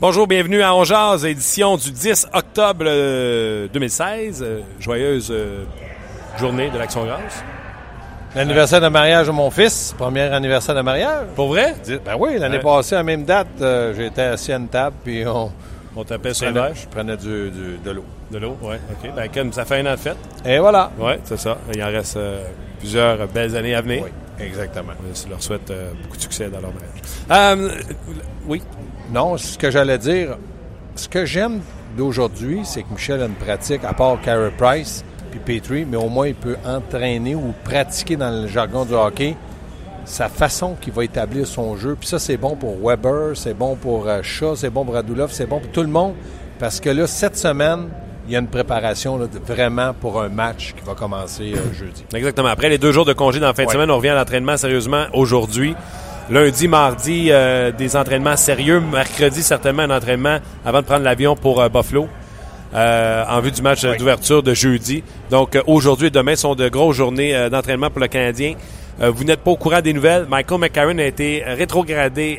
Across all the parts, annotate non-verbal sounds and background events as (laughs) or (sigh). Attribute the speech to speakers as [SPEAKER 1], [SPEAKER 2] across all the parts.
[SPEAKER 1] Bonjour, bienvenue à Ongeaz, édition du 10 octobre euh, 2016. Euh, joyeuse euh, journée de l'Action Grâce.
[SPEAKER 2] L'anniversaire de mariage de mon fils, premier anniversaire de mariage.
[SPEAKER 1] Pour vrai?
[SPEAKER 2] Ben oui, l'année
[SPEAKER 1] Ouais.
[SPEAKER 2] passée, à la même date, euh, j'étais assis à une table, puis on
[SPEAKER 1] On tapait sur verre
[SPEAKER 2] je prenais du, du- de l'eau.
[SPEAKER 1] de l'eau. Ouais, OK. Ben, comme ça fait un an de fête.
[SPEAKER 2] Et voilà.
[SPEAKER 1] Ouais, c'est ça. Il en reste euh, plusieurs belles années à venir.
[SPEAKER 2] Oui, exactement.
[SPEAKER 1] Je leur souhaite euh, beaucoup de succès dans leur mariage. Euh, oui.
[SPEAKER 2] Non, ce que j'allais dire, ce que j'aime d'aujourd'hui, c'est que Michel a une pratique, à part Carey Price puis Petrie, mais au moins il peut entraîner ou pratiquer dans le jargon du hockey sa façon qu'il va établir son jeu. Puis ça, c'est bon pour Weber, c'est bon pour euh, Shaw, c'est bon pour Radulov, c'est bon pour tout le monde. Parce que là, cette semaine, il y a une préparation là, de- vraiment pour un match qui va commencer euh, jeudi.
[SPEAKER 1] Exactement. Après les deux jours de congé dans la fin de semaine, on revient à l'entraînement sérieusement aujourd'hui. Lundi, mardi, euh, des entraînements sérieux. Mercredi, certainement un entraînement avant de prendre l'avion pour euh, Buffalo. euh, en vue du match d'ouverture de jeudi. Donc aujourd'hui et demain sont de grosses journées d'entraînement pour le Canadien. Vous n'êtes pas au courant des nouvelles. Michael McCarron a été rétrogradé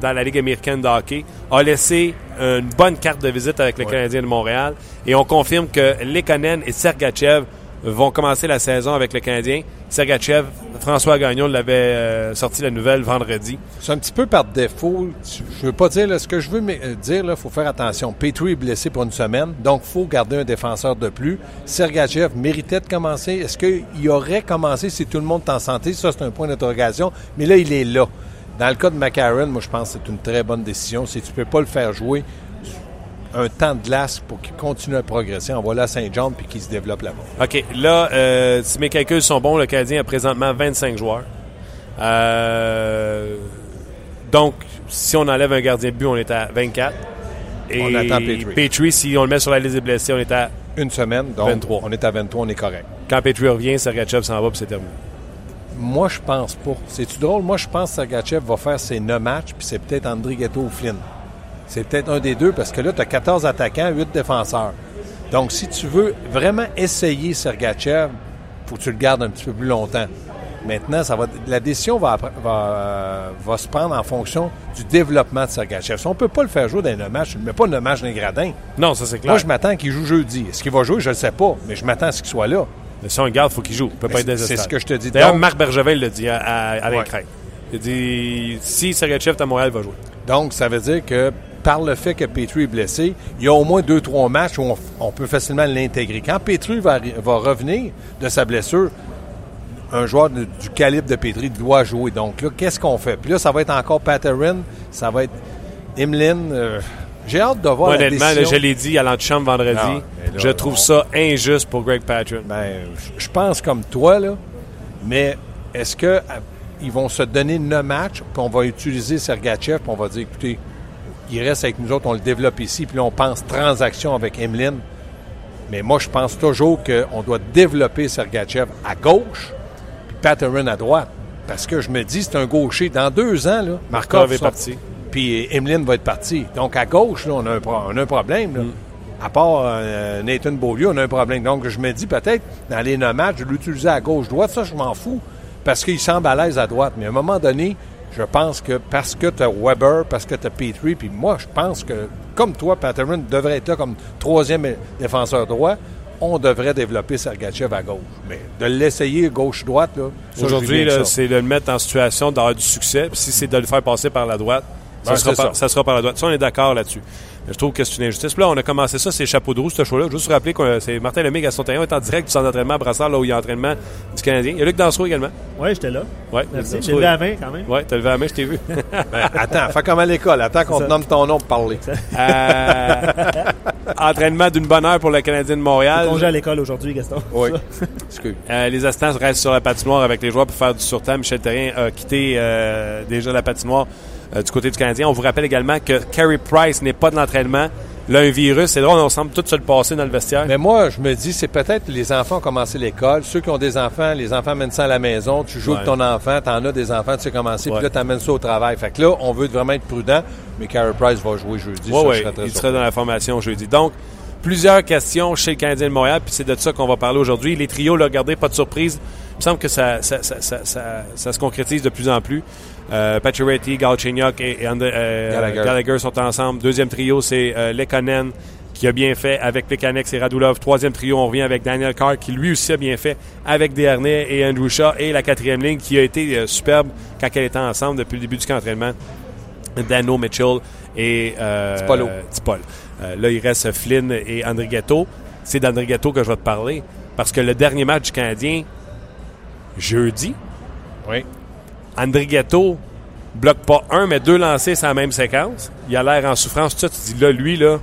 [SPEAKER 1] dans la Ligue américaine de hockey, a laissé une bonne carte de visite avec le Canadien de Montréal et on confirme que Lekonen et Sergachev vont commencer la saison avec le Canadien. Sergachev, François Gagnon l'avait euh, sorti la nouvelle vendredi.
[SPEAKER 2] C'est un petit peu par défaut. Je veux pas dire, ce que je veux euh, dire, il faut faire attention. Petrie est blessé pour une semaine, donc faut garder un défenseur de plus. Sergachev méritait de commencer. Est-ce qu'il aurait commencé si tout le monde est en santé? Ça, c'est un point d'interrogation. Mais là, il est là. Dans le cas de McCarron, moi, je pense que c'est une très bonne décision. Si tu peux pas le faire jouer un temps de glace pour qu'il continue à progresser, envoie-le à Saint-Jean puis qu'il se développe là-bas.
[SPEAKER 1] OK. Là, euh, si mes calculs sont bons, le Canadien a présentement 25 joueurs. Euh, donc, si on enlève un gardien de but, on est à 24. Et
[SPEAKER 2] On attend Petrie.
[SPEAKER 1] Petrie, si on le met sur la liste des blessés, on est à...
[SPEAKER 2] Une semaine, donc
[SPEAKER 1] 23.
[SPEAKER 2] on est à 23, on est correct.
[SPEAKER 1] Quand Petrie revient, Sergachev s'en va, puis c'est terminé.
[SPEAKER 2] Moi, je pense pas. C'est-tu drôle? Moi, je pense que Sergachev va faire ses 9 matchs, puis c'est peut-être André Ghetto ou Flynn. C'est peut-être un des deux, parce que là, tu as 14 attaquants, 8 défenseurs. Donc, si tu veux vraiment essayer Sergachev, faut que tu le gardes un petit peu plus longtemps. Maintenant, ça va, la décision va, va, euh, va se prendre en fonction du développement de Sergachev. Si on peut pas le faire jouer dans un match, tu ne mets pas le match dans les gradins.
[SPEAKER 1] Non, ça c'est clair.
[SPEAKER 2] Moi, je m'attends qu'il joue jeudi. Est-ce qu'il va jouer? Je ne le sais pas, mais je m'attends à ce qu'il soit là.
[SPEAKER 1] Mais si on le garde, il faut qu'il joue. Il peut
[SPEAKER 2] Mais
[SPEAKER 1] pas être
[SPEAKER 2] c'est-
[SPEAKER 1] désespéré.
[SPEAKER 2] c'est ce que je te dis.
[SPEAKER 1] D'ailleurs, Marc Bergevin l'a dit à, à, à
[SPEAKER 2] Ouais.
[SPEAKER 1] Il a dit, si Sergachev est à Montréal, il va jouer.
[SPEAKER 2] Donc, ça veut dire que par le fait que Petrie est blessé, il y a au moins deux, trois matchs où on, on peut facilement l'intégrer. Quand Petrie va, revenir de sa blessure, un joueur de- du calibre de Petrie doit jouer. Donc là, qu'est-ce qu'on fait? Puis là, ça va être encore Patterin, ça va être Imlin. euh, J'ai hâte de voir la
[SPEAKER 1] Honnêtement, là, je l'ai dit à l'antichambre vendredi,
[SPEAKER 2] Non, mais là,
[SPEAKER 1] je trouve
[SPEAKER 2] on-
[SPEAKER 1] ça injuste pour Greg Patron.
[SPEAKER 2] Ben, je- pense comme toi, là. Mais est-ce que euh, ils vont se donner neuf matchs, puis on va utiliser Sergachev, puis on va dire, écoutez, il reste avec nous autres, on le développe ici, puis là, on pense transaction avec Emeline. Mais moi, je pense toujours qu'on doit développer Sergachev à gauche, puis Patterin à droite. Parce que je me dis, c'est un gaucher. Dans deux ans, là,
[SPEAKER 1] Markov est parti.
[SPEAKER 2] Puis Emeline va être parti. Donc, à gauche, là, on a un, on a un problème. là. À part euh, Nathan Beaulieu, on a un problème. Donc, je me dis peut-être, dans les matchs, je l'utiliser à gauche-droite. Ça, je m'en fous. Parce qu'il semble à l'aise à droite. Mais à un moment donné, je pense que parce que tu as Weber, parce que tu as Petrie, puis moi, je pense que, comme toi, Patterson devrait être là comme troisième défenseur droit, on devrait développer Sergachev à gauche. Mais de l'essayer gauche-droite, là,
[SPEAKER 1] Aujourd'hui, c'est de le mettre en situation d'avoir du succès. Puis si c'est de le faire passer par la droite, ça,
[SPEAKER 2] Ben,
[SPEAKER 1] sera, par,
[SPEAKER 2] ça.
[SPEAKER 1] ça sera par la droite. Ça, on est d'accord là-dessus. Mais je trouve que c'est une injustice. Puis là, on a commencé ça, c'est chapeau de roue, ce show-là. Juste rappeler que euh, c'est Martin Lemay, Gaston Taillon est en direct du centre d'entraînement à Brassard, là où il y a entraînement du Canadien. Il y a Luc Dansereau également.
[SPEAKER 3] Oui, j'étais là.
[SPEAKER 1] Ouais,
[SPEAKER 3] Merci. J'ai levé à 20 quand même.
[SPEAKER 1] Ouais, t'as levé la main, je t'ai vu.
[SPEAKER 2] Ben, (laughs) attends, fais comme à l'école. Attends qu'on te nomme ton nom pour parler.
[SPEAKER 1] Euh, entraînement d'une bonne heure pour le Canadien de Montréal.
[SPEAKER 3] Congé à l'école aujourd'hui, Gaston.
[SPEAKER 2] Oui. (laughs) Excuse.
[SPEAKER 1] Euh, les assistants restent sur la patinoire avec les joueurs pour faire du surtemps. Michel Terrien a quitté euh, déjà la patinoire euh, du côté du Canadien. On vous rappelle également que Carey Price n'est pas de l'entraînement. Là, un virus, c'est drôle, on semble tout se le passer dans le vestiaire.
[SPEAKER 2] Mais moi, je me dis, c'est peut-être les enfants ont commencé l'école. Ceux qui ont des enfants, les enfants amènent ça à la maison. Tu joues
[SPEAKER 1] Ouais.
[SPEAKER 2] avec ton enfant, t'en as des enfants, tu sais commencer,
[SPEAKER 1] Ouais.
[SPEAKER 2] puis là, t'amènes ça au travail. Fait que là, on veut vraiment être prudent. Mais Carey Price va jouer jeudi.
[SPEAKER 1] Ouais,
[SPEAKER 2] ça, je
[SPEAKER 1] il sera dans la formation jeudi. Donc, plusieurs questions chez le Canadien de Montréal, puis c'est de ça qu'on va parler aujourd'hui. Les trios, là, regardez, pas de surprise. Il me semble que ça, ça, ça, ça, se concrétise de plus en plus. Euh, Pacioretty, Galchenyuk et, et euh,
[SPEAKER 2] Gallagher.
[SPEAKER 1] Gallagher sont ensemble. Deuxième trio, c'est euh, Lekonen qui a bien fait avec Plekanec et Radulov. Troisième trio, on revient avec Daniel Carr qui lui aussi a bien fait avec Desharnais et Andrew Shaw. Et la quatrième ligne qui a été euh, superbe quand elle était ensemble depuis le début du camp d'entraînement. Dano Mitchell et euh,
[SPEAKER 2] Tipolo.
[SPEAKER 1] Tipol. Euh, là, il reste Flynn et André Ghetto. C'est d'André Ghetto que je vais te parler. Parce que le dernier match du Canadien, jeudi,
[SPEAKER 2] Oui.
[SPEAKER 1] André Ghetto bloque pas un, mais deux lancés sur la même séquence. Il a l'air en souffrance. Tout ça, tu dis là, lui, là,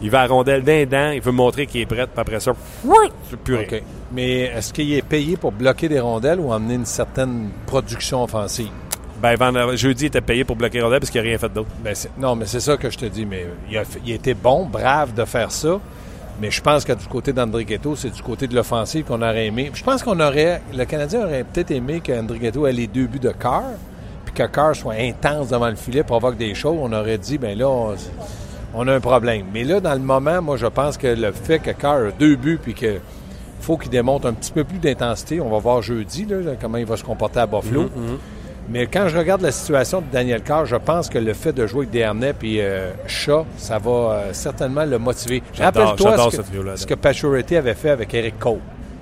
[SPEAKER 1] il va à rondelle d'un dent, il veut montrer qu'il est prêt, puis après ça, c'est plus rien.
[SPEAKER 2] OK. Mais est-ce qu'il est payé pour bloquer des rondelles ou amener une certaine production offensive?
[SPEAKER 1] Ben, vendredi- jeudi, il était payé pour bloquer rondelle parce qu'il n'a rien fait d'autre.
[SPEAKER 2] Ben, non, mais c'est ça que je te dis. Mais il a, il a été bon, brave de faire ça. Mais je pense que du côté d'André Ghetto, c'est du côté de l'offensive qu'on aurait aimé. Je pense qu'on aurait. Le Canadien aurait peut-être aimé qu'André Ghetto ait les deux buts de Carr, puis que Carr soit intense devant le filet, provoque des choses. On aurait dit, ben là, on, on a un problème. Mais là, dans le moment, moi, je pense que le fait que Carr a deux buts, puis que faut qu'il démontre un petit peu plus d'intensité. On va voir jeudi là, comment il va se comporter à Buffalo. Mais quand je regarde la situation de Daniel Carr, je pense que le fait de jouer avec Desharnais et euh, Shaw, ça va euh, certainement le motiver. Rappelle-toi ce que, ce que Pacioretty avait fait avec Eric Cole.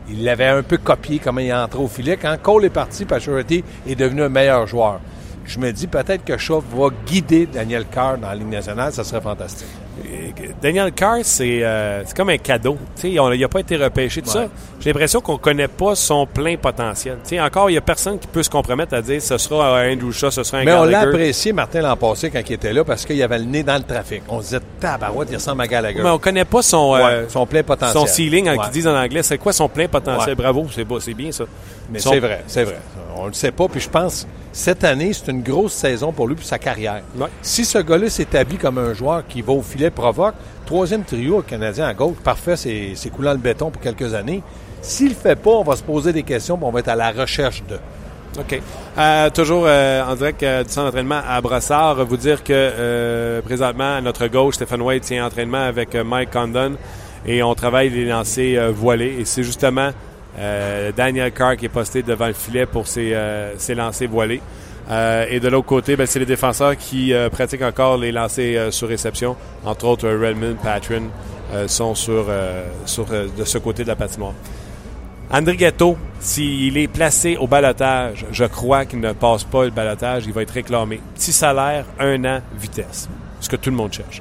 [SPEAKER 2] Il l'avait un peu copié comment il est entré au filet. Quand Cole est parti, Pacioretty est devenu un meilleur joueur. Je me dis peut-être que Shaw va guider Daniel Carr dans la Ligue nationale. Ça serait fantastique.
[SPEAKER 1] Daniel Carr, c'est euh, c'est comme un cadeau. Tu sais, on- il n'a pas été repêché, tout ça. J'ai l'impression qu'on ne connaît pas son plein potentiel. Encore, il n'y a personne qui peut se compromettre à dire ce sera un Andrew Shaw, ce sera un
[SPEAKER 2] Mais on l'a apprécié, Martin, l'an passé, quand il était là, parce qu'il avait le nez dans le trafic. On se disait, tabarouette, il ressemble à Gallagher.
[SPEAKER 1] Mais on ne connaît pas son,
[SPEAKER 2] Ouais,
[SPEAKER 1] euh,
[SPEAKER 2] son plein potentiel.
[SPEAKER 1] son ceiling, hein,
[SPEAKER 2] Ouais.
[SPEAKER 1] qu'ils disent en anglais. C'est quoi son plein potentiel? Bravo, c'est bien ça.
[SPEAKER 2] Mais
[SPEAKER 1] Son-
[SPEAKER 2] c'est vrai, c'est vrai. On le sait pas. Puis je pense, cette année, c'est une grosse saison pour lui pour sa carrière.
[SPEAKER 1] Ouais.
[SPEAKER 2] Si ce gars-là s'établit comme un joueur qui va au filet, provoque, troisième trio Canadien à gauche, parfait, c'est coulant le béton pour quelques années. S'il le fait pas, on va se poser des questions, puis on va être à la recherche de.
[SPEAKER 1] OK. Euh, toujours euh, en direct euh, du centre d'entraînement à Brossard, vous dire que présentement, à notre gauche, Stéphane White tient entraînement avec Mike Condon et on travaille les lancers voilés. Et c'est justement euh, Daniel Carr qui est posté devant le filet pour ses, euh, ses lancers voilés. Euh, et de l'autre côté, ben, c'est les défenseurs qui pratiquent encore les lancers sur réception. Entre autres, Redmond, Patron euh, sont sur, sur de ce côté de la patinoire. André Ghetto, s'il est placé au balotage, je crois qu'il ne passe pas le balotage, il va être réclamé. Petit salaire, un an, vitesse. Ce que tout le monde cherche.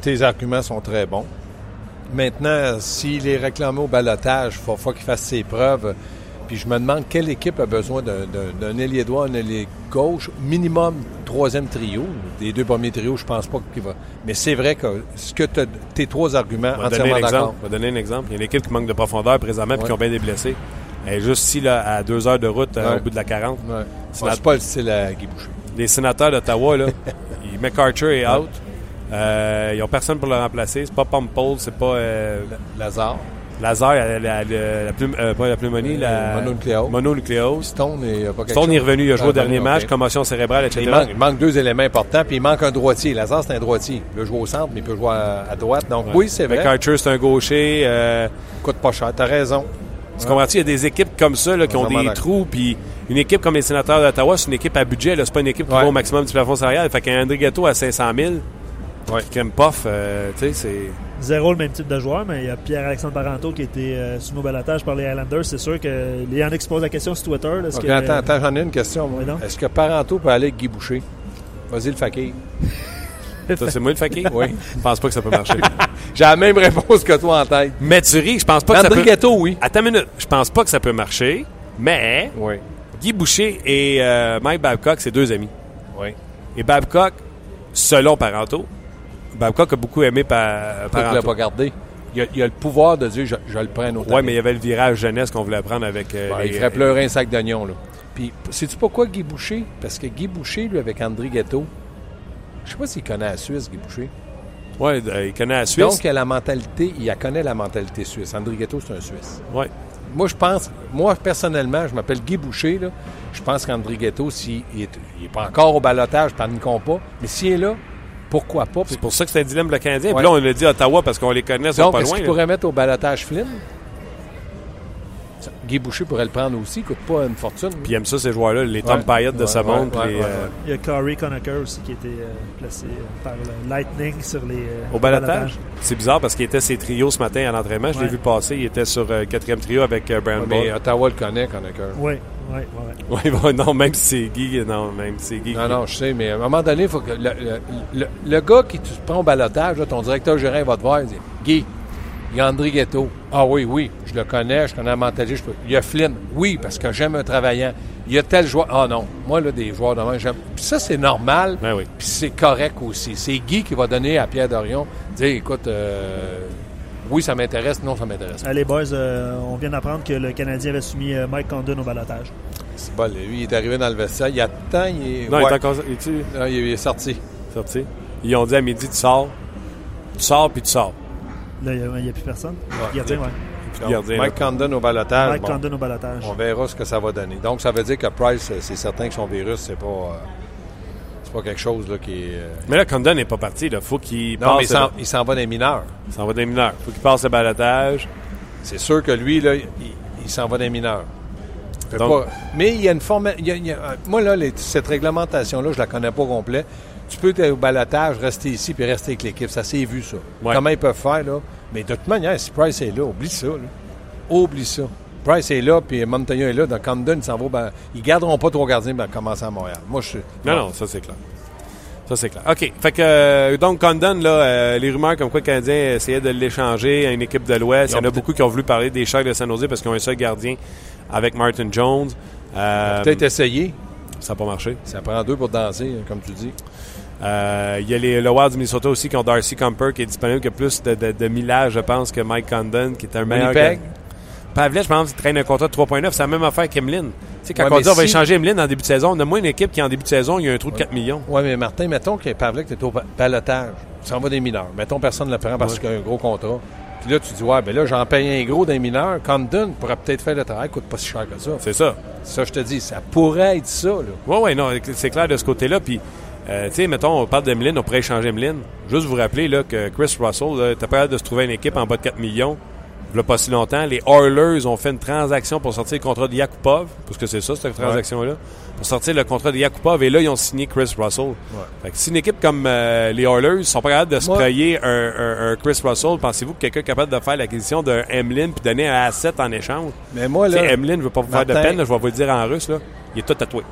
[SPEAKER 2] Tes arguments sont très bons. Maintenant, s'il est réclamé au balotage, il faut, faut qu'il fasse ses preuves. Puis je me demande quelle équipe a besoin d'un- ailier droit, un ailier gauche, minimum troisième trio. Les deux premiers trios, je pense pas qu'il va. Mais c'est vrai que ce que t'as- tes trois arguments,
[SPEAKER 1] vais donner
[SPEAKER 2] entièrement
[SPEAKER 1] un
[SPEAKER 2] d'accord.
[SPEAKER 1] exemple. Je vais donner un exemple. Il y a une équipe qui manque de profondeur présentement et
[SPEAKER 2] Ouais.
[SPEAKER 1] qui ont bien des blessés. Elle est juste ici, là, à deux heures de route, euh, au bout de la 40.
[SPEAKER 2] Ouais.
[SPEAKER 1] C'est
[SPEAKER 2] pas le style à Guy Boucher.
[SPEAKER 1] Les sénateurs d'Ottawa, là, (laughs) McArthur est out. Euh, ils n'ont personne pour le remplacer. C'est pas Pompole, c'est pas euh,
[SPEAKER 2] Lazare,
[SPEAKER 1] Lazare, la, la, la, la plume- euh, pas la pneumonie, la
[SPEAKER 2] mononucléose.
[SPEAKER 1] mononucléose.
[SPEAKER 2] Stone et pas quelque
[SPEAKER 1] Stone est
[SPEAKER 2] chose.
[SPEAKER 1] revenu, il a joué
[SPEAKER 2] Ah,
[SPEAKER 1] au dernier
[SPEAKER 2] ok.
[SPEAKER 1] match, commotion cérébrale, etc.
[SPEAKER 2] Il manque, il manque deux éléments importants, puis il manque un droitier. Lazare, c'est un droitier. Il peut jouer au centre, mais il peut jouer à, à droite. Donc, oui, c'est vrai.
[SPEAKER 1] McArthur, c'est un gaucher. euh,
[SPEAKER 2] coûte pas cher. T'as raison.
[SPEAKER 1] tu comprends-tu? Il y a des équipes comme ça là, qui ont des trous. Puis une équipe comme les sénateurs d'Ottawa, c'est une équipe à budget. C'est pas une équipe qui
[SPEAKER 2] Ouais.
[SPEAKER 1] va au maximum du plafond salarial. Fait qu'un André Ghetto à 500 000,
[SPEAKER 2] Ouais.
[SPEAKER 1] pof, euh, tu sais, c'est...
[SPEAKER 4] Zéro le même type de joueur, mais il y a Pierre-Alexandre Paranto qui a été euh, sous nos balotages par les Highlanders. C'est sûr que il y en a qui se posent la question sur Twitter. là, que-
[SPEAKER 2] attends, attends, j'en ai une question.
[SPEAKER 4] Oui.
[SPEAKER 2] Est-ce que Parenteau peut aller avec Guy Boucher? Vas-y, le fakir. (laughs)
[SPEAKER 1] Ça, c'est moi le fakir?
[SPEAKER 2] Oui.
[SPEAKER 1] Je pense pas que ça peut marcher. (laughs)
[SPEAKER 2] J'ai la même réponse que toi en tête.
[SPEAKER 1] mais tu ris, je pense pas que ça peut...
[SPEAKER 2] Oui.
[SPEAKER 1] Attends une minute. Je pense pas que ça peut marcher, mais
[SPEAKER 2] Oui.
[SPEAKER 1] Guy Boucher et euh, Mike Babcock, c'est deux amis.
[SPEAKER 2] Oui.
[SPEAKER 1] Et Babcock, selon Paranto, Babcock a beaucoup aimé pa
[SPEAKER 2] Pourquoi tu l'as
[SPEAKER 1] Paranto.
[SPEAKER 2] pas gardé? Il a, il a le pouvoir de dire je, je le prends au
[SPEAKER 1] Ouais, mais il y avait le virage jeunesse qu'on voulait prendre avec euh, les-
[SPEAKER 2] il ferait pleurer un sac d'oignons, là. Puis, sais-tu pourquoi Guy Boucher? Parce que Guy Boucher, lui, avec André Ghetto, je sais pas s'il connaît la Suisse, Guy Boucher.
[SPEAKER 1] Ouais, euh, il connaît la Suisse.
[SPEAKER 2] Donc, il a la mentalité, il a connaît la mentalité suisse. André Ghetto, c'est un Suisse.
[SPEAKER 1] ouais.
[SPEAKER 2] Moi, je pense, moi, personnellement, je m'appelle Guy Boucher, là. Je pense qu'André Ghetto, s'il n'est il est pas encore au balotage, paniquons pas, mais s'il est là, pourquoi pas?
[SPEAKER 1] C'est pour ça que c'est un dilemme le Canadien.
[SPEAKER 2] Ouais.
[SPEAKER 1] Puis là, on l'a dit à Ottawa parce qu'on les connaît, ils sont
[SPEAKER 2] Donc,
[SPEAKER 1] pas loin.
[SPEAKER 2] mettre au balotage Flynn? Guy Boucher pourrait le prendre aussi, il coûte pas une fortune.
[SPEAKER 1] Puis il aime ça, ces joueurs-là, les Tom
[SPEAKER 2] Ouais.
[SPEAKER 1] Payette de
[SPEAKER 2] Ouais,
[SPEAKER 1] ce
[SPEAKER 2] ouais,
[SPEAKER 1] monde. puis euh,
[SPEAKER 4] Il y a Corey Conacher aussi qui a été euh, placé euh, par le Lightning sur les. euh,
[SPEAKER 1] Au balotage. C'est bizarre parce qu'il était ses trios ce matin à l'entraînement. Je l'ai vu passer. Il était sur euh, quatrième trio avec euh, Brand
[SPEAKER 2] Ouais,
[SPEAKER 1] Ball.
[SPEAKER 2] mais Ottawa le connaît, Conacher.
[SPEAKER 4] Oui, oui, oui.
[SPEAKER 1] Ouais, bon, (laughs) non, même si c'est Guy, non, même si c'est Guy.
[SPEAKER 2] Non, non, je sais, mais à un moment donné, il faut que le, le- le- le gars qui te prend au balotage, là, ton directeur gérant va te voir, il dit Guy, il y a André Ghetto. Ah oui, oui, je le connais, je connais la mentalité. je peux- Il y a Flynn. Oui, parce que j'aime un travaillant. Il y a tel joueur. Ah non, moi, là, des joueurs de même, j'aime. Puis ça, c'est normal.
[SPEAKER 1] Ben oui.
[SPEAKER 2] Puis c'est correct aussi. C'est Guy qui va donner à Pierre Dorion, dire écoute, euh, oui, ça m'intéresse, non, ça m'intéresse.
[SPEAKER 4] Allez, boys, euh, on vient d'apprendre que le Canadien avait soumis euh, Mike Condon au balotage.
[SPEAKER 2] C'est bon, lui, il est arrivé dans le vestiaire. Il attend, il est.
[SPEAKER 1] Non, il est encore il
[SPEAKER 2] Non, il est sorti.
[SPEAKER 1] sorti. Ils ont dit à midi, tu sors. Tu sors, puis tu sors.
[SPEAKER 4] Là, il n'y a, plus personne.
[SPEAKER 2] Ouais.
[SPEAKER 4] Gardien, ouais.
[SPEAKER 1] Puis
[SPEAKER 2] Donc,
[SPEAKER 1] gardien,
[SPEAKER 2] Mike
[SPEAKER 1] là.
[SPEAKER 2] Condon au balotage.
[SPEAKER 4] Mike
[SPEAKER 2] bon.
[SPEAKER 4] Condon au balotage.
[SPEAKER 2] On verra ce que ça va donner. Donc, ça veut dire que Price, euh, c'est certain que son virus, c'est pas, euh, c'est pas quelque chose là, qui est. euh,
[SPEAKER 1] Mais là, Condon n'est pas parti. Il faut qu'il
[SPEAKER 2] Non,
[SPEAKER 1] passe.
[SPEAKER 2] s'en, il s'en va des mineurs.
[SPEAKER 1] Il s'en va des mineurs. faut qu'il passe le balotage.
[SPEAKER 2] C'est sûr que lui, là, il, il s'en va des mineurs. Fait
[SPEAKER 1] Donc-
[SPEAKER 2] pas- mais il y a une forme. il y a- il y a- moi, là, les- cette réglementation-là, je la connais pas au complet. Tu peux être au balotage, rester ici puis rester avec l'équipe. Ça s'est vu, ça.
[SPEAKER 1] Ouais.
[SPEAKER 2] Comment ils peuvent faire, là? Mais de toute manière, si Price est là, oublie ça, là. Oublie ça. Price est là, puis Montagnon est là. Donc, Condon, il s'en va. ben, ils garderont pas trois gardiens pour commencer à Montréal. Moi, je suis.
[SPEAKER 1] Non, non, ça c'est clair. Ça c'est clair. OK. Fait que, euh, donc, Condon, là, euh, les rumeurs comme quoi le Canadien essayait de l'échanger à une équipe de l'Ouest. Il y en a beaucoup qui ont voulu parler des Sharks de San Jose parce qu'ils ont un seul gardien avec Martin Jones. Euh,
[SPEAKER 2] Peut-être essayer.
[SPEAKER 1] ça n'a pas marché.
[SPEAKER 2] Ça prend deux pour danser, comme tu dis.
[SPEAKER 1] Euh, Il y a les, le Wild du Minnesota aussi qui ont Darcy Comper qui est disponible, qui a plus de, de, de millage, je pense, que Mike Condon, qui est un meilleur. Pavlet, je pense, traîne un contrat de 3,9. C'est la même affaire qu'Emeline. Tu sais, quand
[SPEAKER 2] Ouais,
[SPEAKER 1] on dit on va
[SPEAKER 2] si-
[SPEAKER 1] échanger Emeline en début de saison, on a moins une équipe qui, en début de saison, il y a un trou de 4 millions.
[SPEAKER 2] Oui, mais Martin, mettons que Pavlik est au ba- balotage. Tu s'en vas des mineurs. Mettons personne ne le prend parce
[SPEAKER 1] Ouais.
[SPEAKER 2] qu'il y a un gros contrat. Puis là, tu dis, ouais, ben là, j'en paye un gros des mineurs. Condon pourrait peut-être faire le travail, coûte pas si cher que ça.
[SPEAKER 1] C'est ça.
[SPEAKER 2] Ça, je te dis, ça pourrait être ça.
[SPEAKER 1] Oui, oui, non, c'est clair de ce côté-là. Puis, euh, tu sais, mettons, on parle d'Emeline, on pourrait échanger Emeline. Juste vous rappeler là, que Chris Russell, t'as pas hâte de se trouver une équipe en bas de 4 millions. Il y a pas si longtemps, les Oilers ont fait une transaction pour sortir le contrat de Yakupov, parce que c'est ça, cette transaction-là, pour sortir le contrat de Yakupov, et là, ils ont signé Chris Russell. Fait que si une équipe comme euh, les Oilers sont pas capables de se payer un, un- un Chris Russell, pensez-vous que quelqu'un est capable de faire l'acquisition d'un Emeline puis donner un asset en échange?
[SPEAKER 2] Mais moi, là,
[SPEAKER 1] Emeline ne veut pas vous faire de peine, là, je vais vous le dire en russe, là. il est tout tatoué.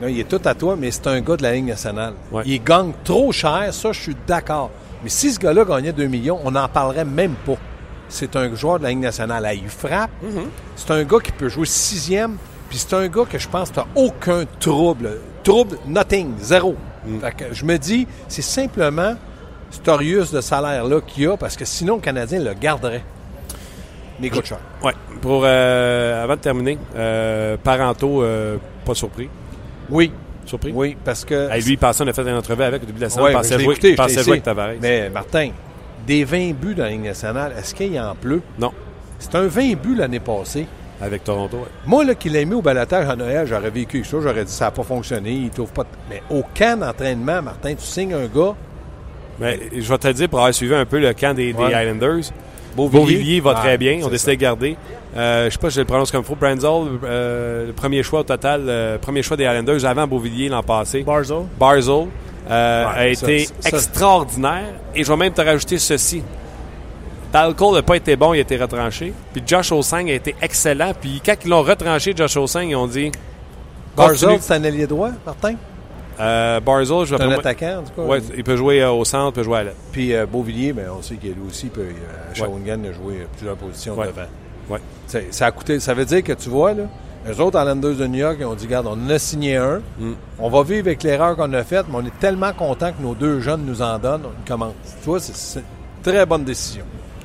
[SPEAKER 2] Là, il est tout à toi, mais c'est un gars de la Ligue nationale.
[SPEAKER 1] Ouais.
[SPEAKER 2] Il gagne trop cher, ça, je suis d'accord. Mais si ce gars-là gagnait 2 millions, on n'en parlerait même pas. C'est un joueur de la Ligue nationale. Là, il frappe. C'est un gars qui peut jouer sixième. Puis c'est un gars que je pense que tu aucun trouble. Trouble, nothing, zéro. Fait que je me dis, c'est simplement cet Orius de salaire-là qu'il y a, parce que sinon, le Canadien le garderait. Mais cher.
[SPEAKER 1] Ouais. Pour, euh, avant de terminer, euh, Parento, euh, pas surpris.
[SPEAKER 2] Oui,
[SPEAKER 1] Surpris?
[SPEAKER 2] oui, parce que...
[SPEAKER 1] Hey, lui, il pensait, on a fait une entrevue avec au début de la saison.
[SPEAKER 2] Ouais,
[SPEAKER 1] pensait jouer,
[SPEAKER 2] écouté,
[SPEAKER 1] pensait jouer avec Tavares.
[SPEAKER 2] Mais Martin, des 20 buts dans la Ligue nationale, est-ce qu'il en pleut?
[SPEAKER 1] Non,
[SPEAKER 2] C'est un 20 buts l'année passée.
[SPEAKER 1] avec Toronto. ouais.
[SPEAKER 2] Moi, là, qui l'ai mis au balotage à Noël, j'aurais vécu ça. J'aurais dit, ça n'a pas fonctionné, il trouve pas... de- Mais au camp d'entraînement, Martin, tu signes un gars,
[SPEAKER 1] Mais je vais te dire, pour avoir suivi un peu le camp des,
[SPEAKER 2] Ouais. Beauvillier,
[SPEAKER 1] Beauvillier va
[SPEAKER 2] Ah,
[SPEAKER 1] très bien. On décide de garder. Euh, je sais pas si je le prononce comme il faut. Branzel, euh, le premier choix au total, euh, premier choix des Highlanders avant Beauvillier l'an passé.
[SPEAKER 4] Barzo.
[SPEAKER 1] Barzell euh,
[SPEAKER 2] Ouais,
[SPEAKER 1] a
[SPEAKER 2] ça,
[SPEAKER 1] été
[SPEAKER 2] ça-
[SPEAKER 1] extraordinaire. Et je vais même te rajouter ceci. Tal Cole n'a pas été bon, il a été retranché. Puis Josh Osang a été excellent. Puis quand ils l'ont retranché, Josh Osang, ils ont dit.
[SPEAKER 2] Barzell, c'est un allié droit, Martin?
[SPEAKER 1] Euh, Barzell, je vais
[SPEAKER 2] un attaquant, tout cas.
[SPEAKER 1] Ouais, il peut jouer euh, au centre, il peut jouer à l'aile.
[SPEAKER 2] Puis euh, Beauvillier, ben, on sait qu'il lui aussi peut. Euh, Shawinigan a joué plusieurs positions
[SPEAKER 1] Ouais.
[SPEAKER 2] devant.
[SPEAKER 1] Ouais.
[SPEAKER 2] C'est- Ça a coûté. Ça veut dire que tu vois, là, les autres Islanders de New York, ils ont dit, regarde, on en a signé un.
[SPEAKER 1] Mm.
[SPEAKER 2] On va vivre avec l'erreur qu'on a faite, mais on est tellement content que nos deux jeunes nous en donnent. On commence. Tu vois, c'est- c'est une très bonne décision.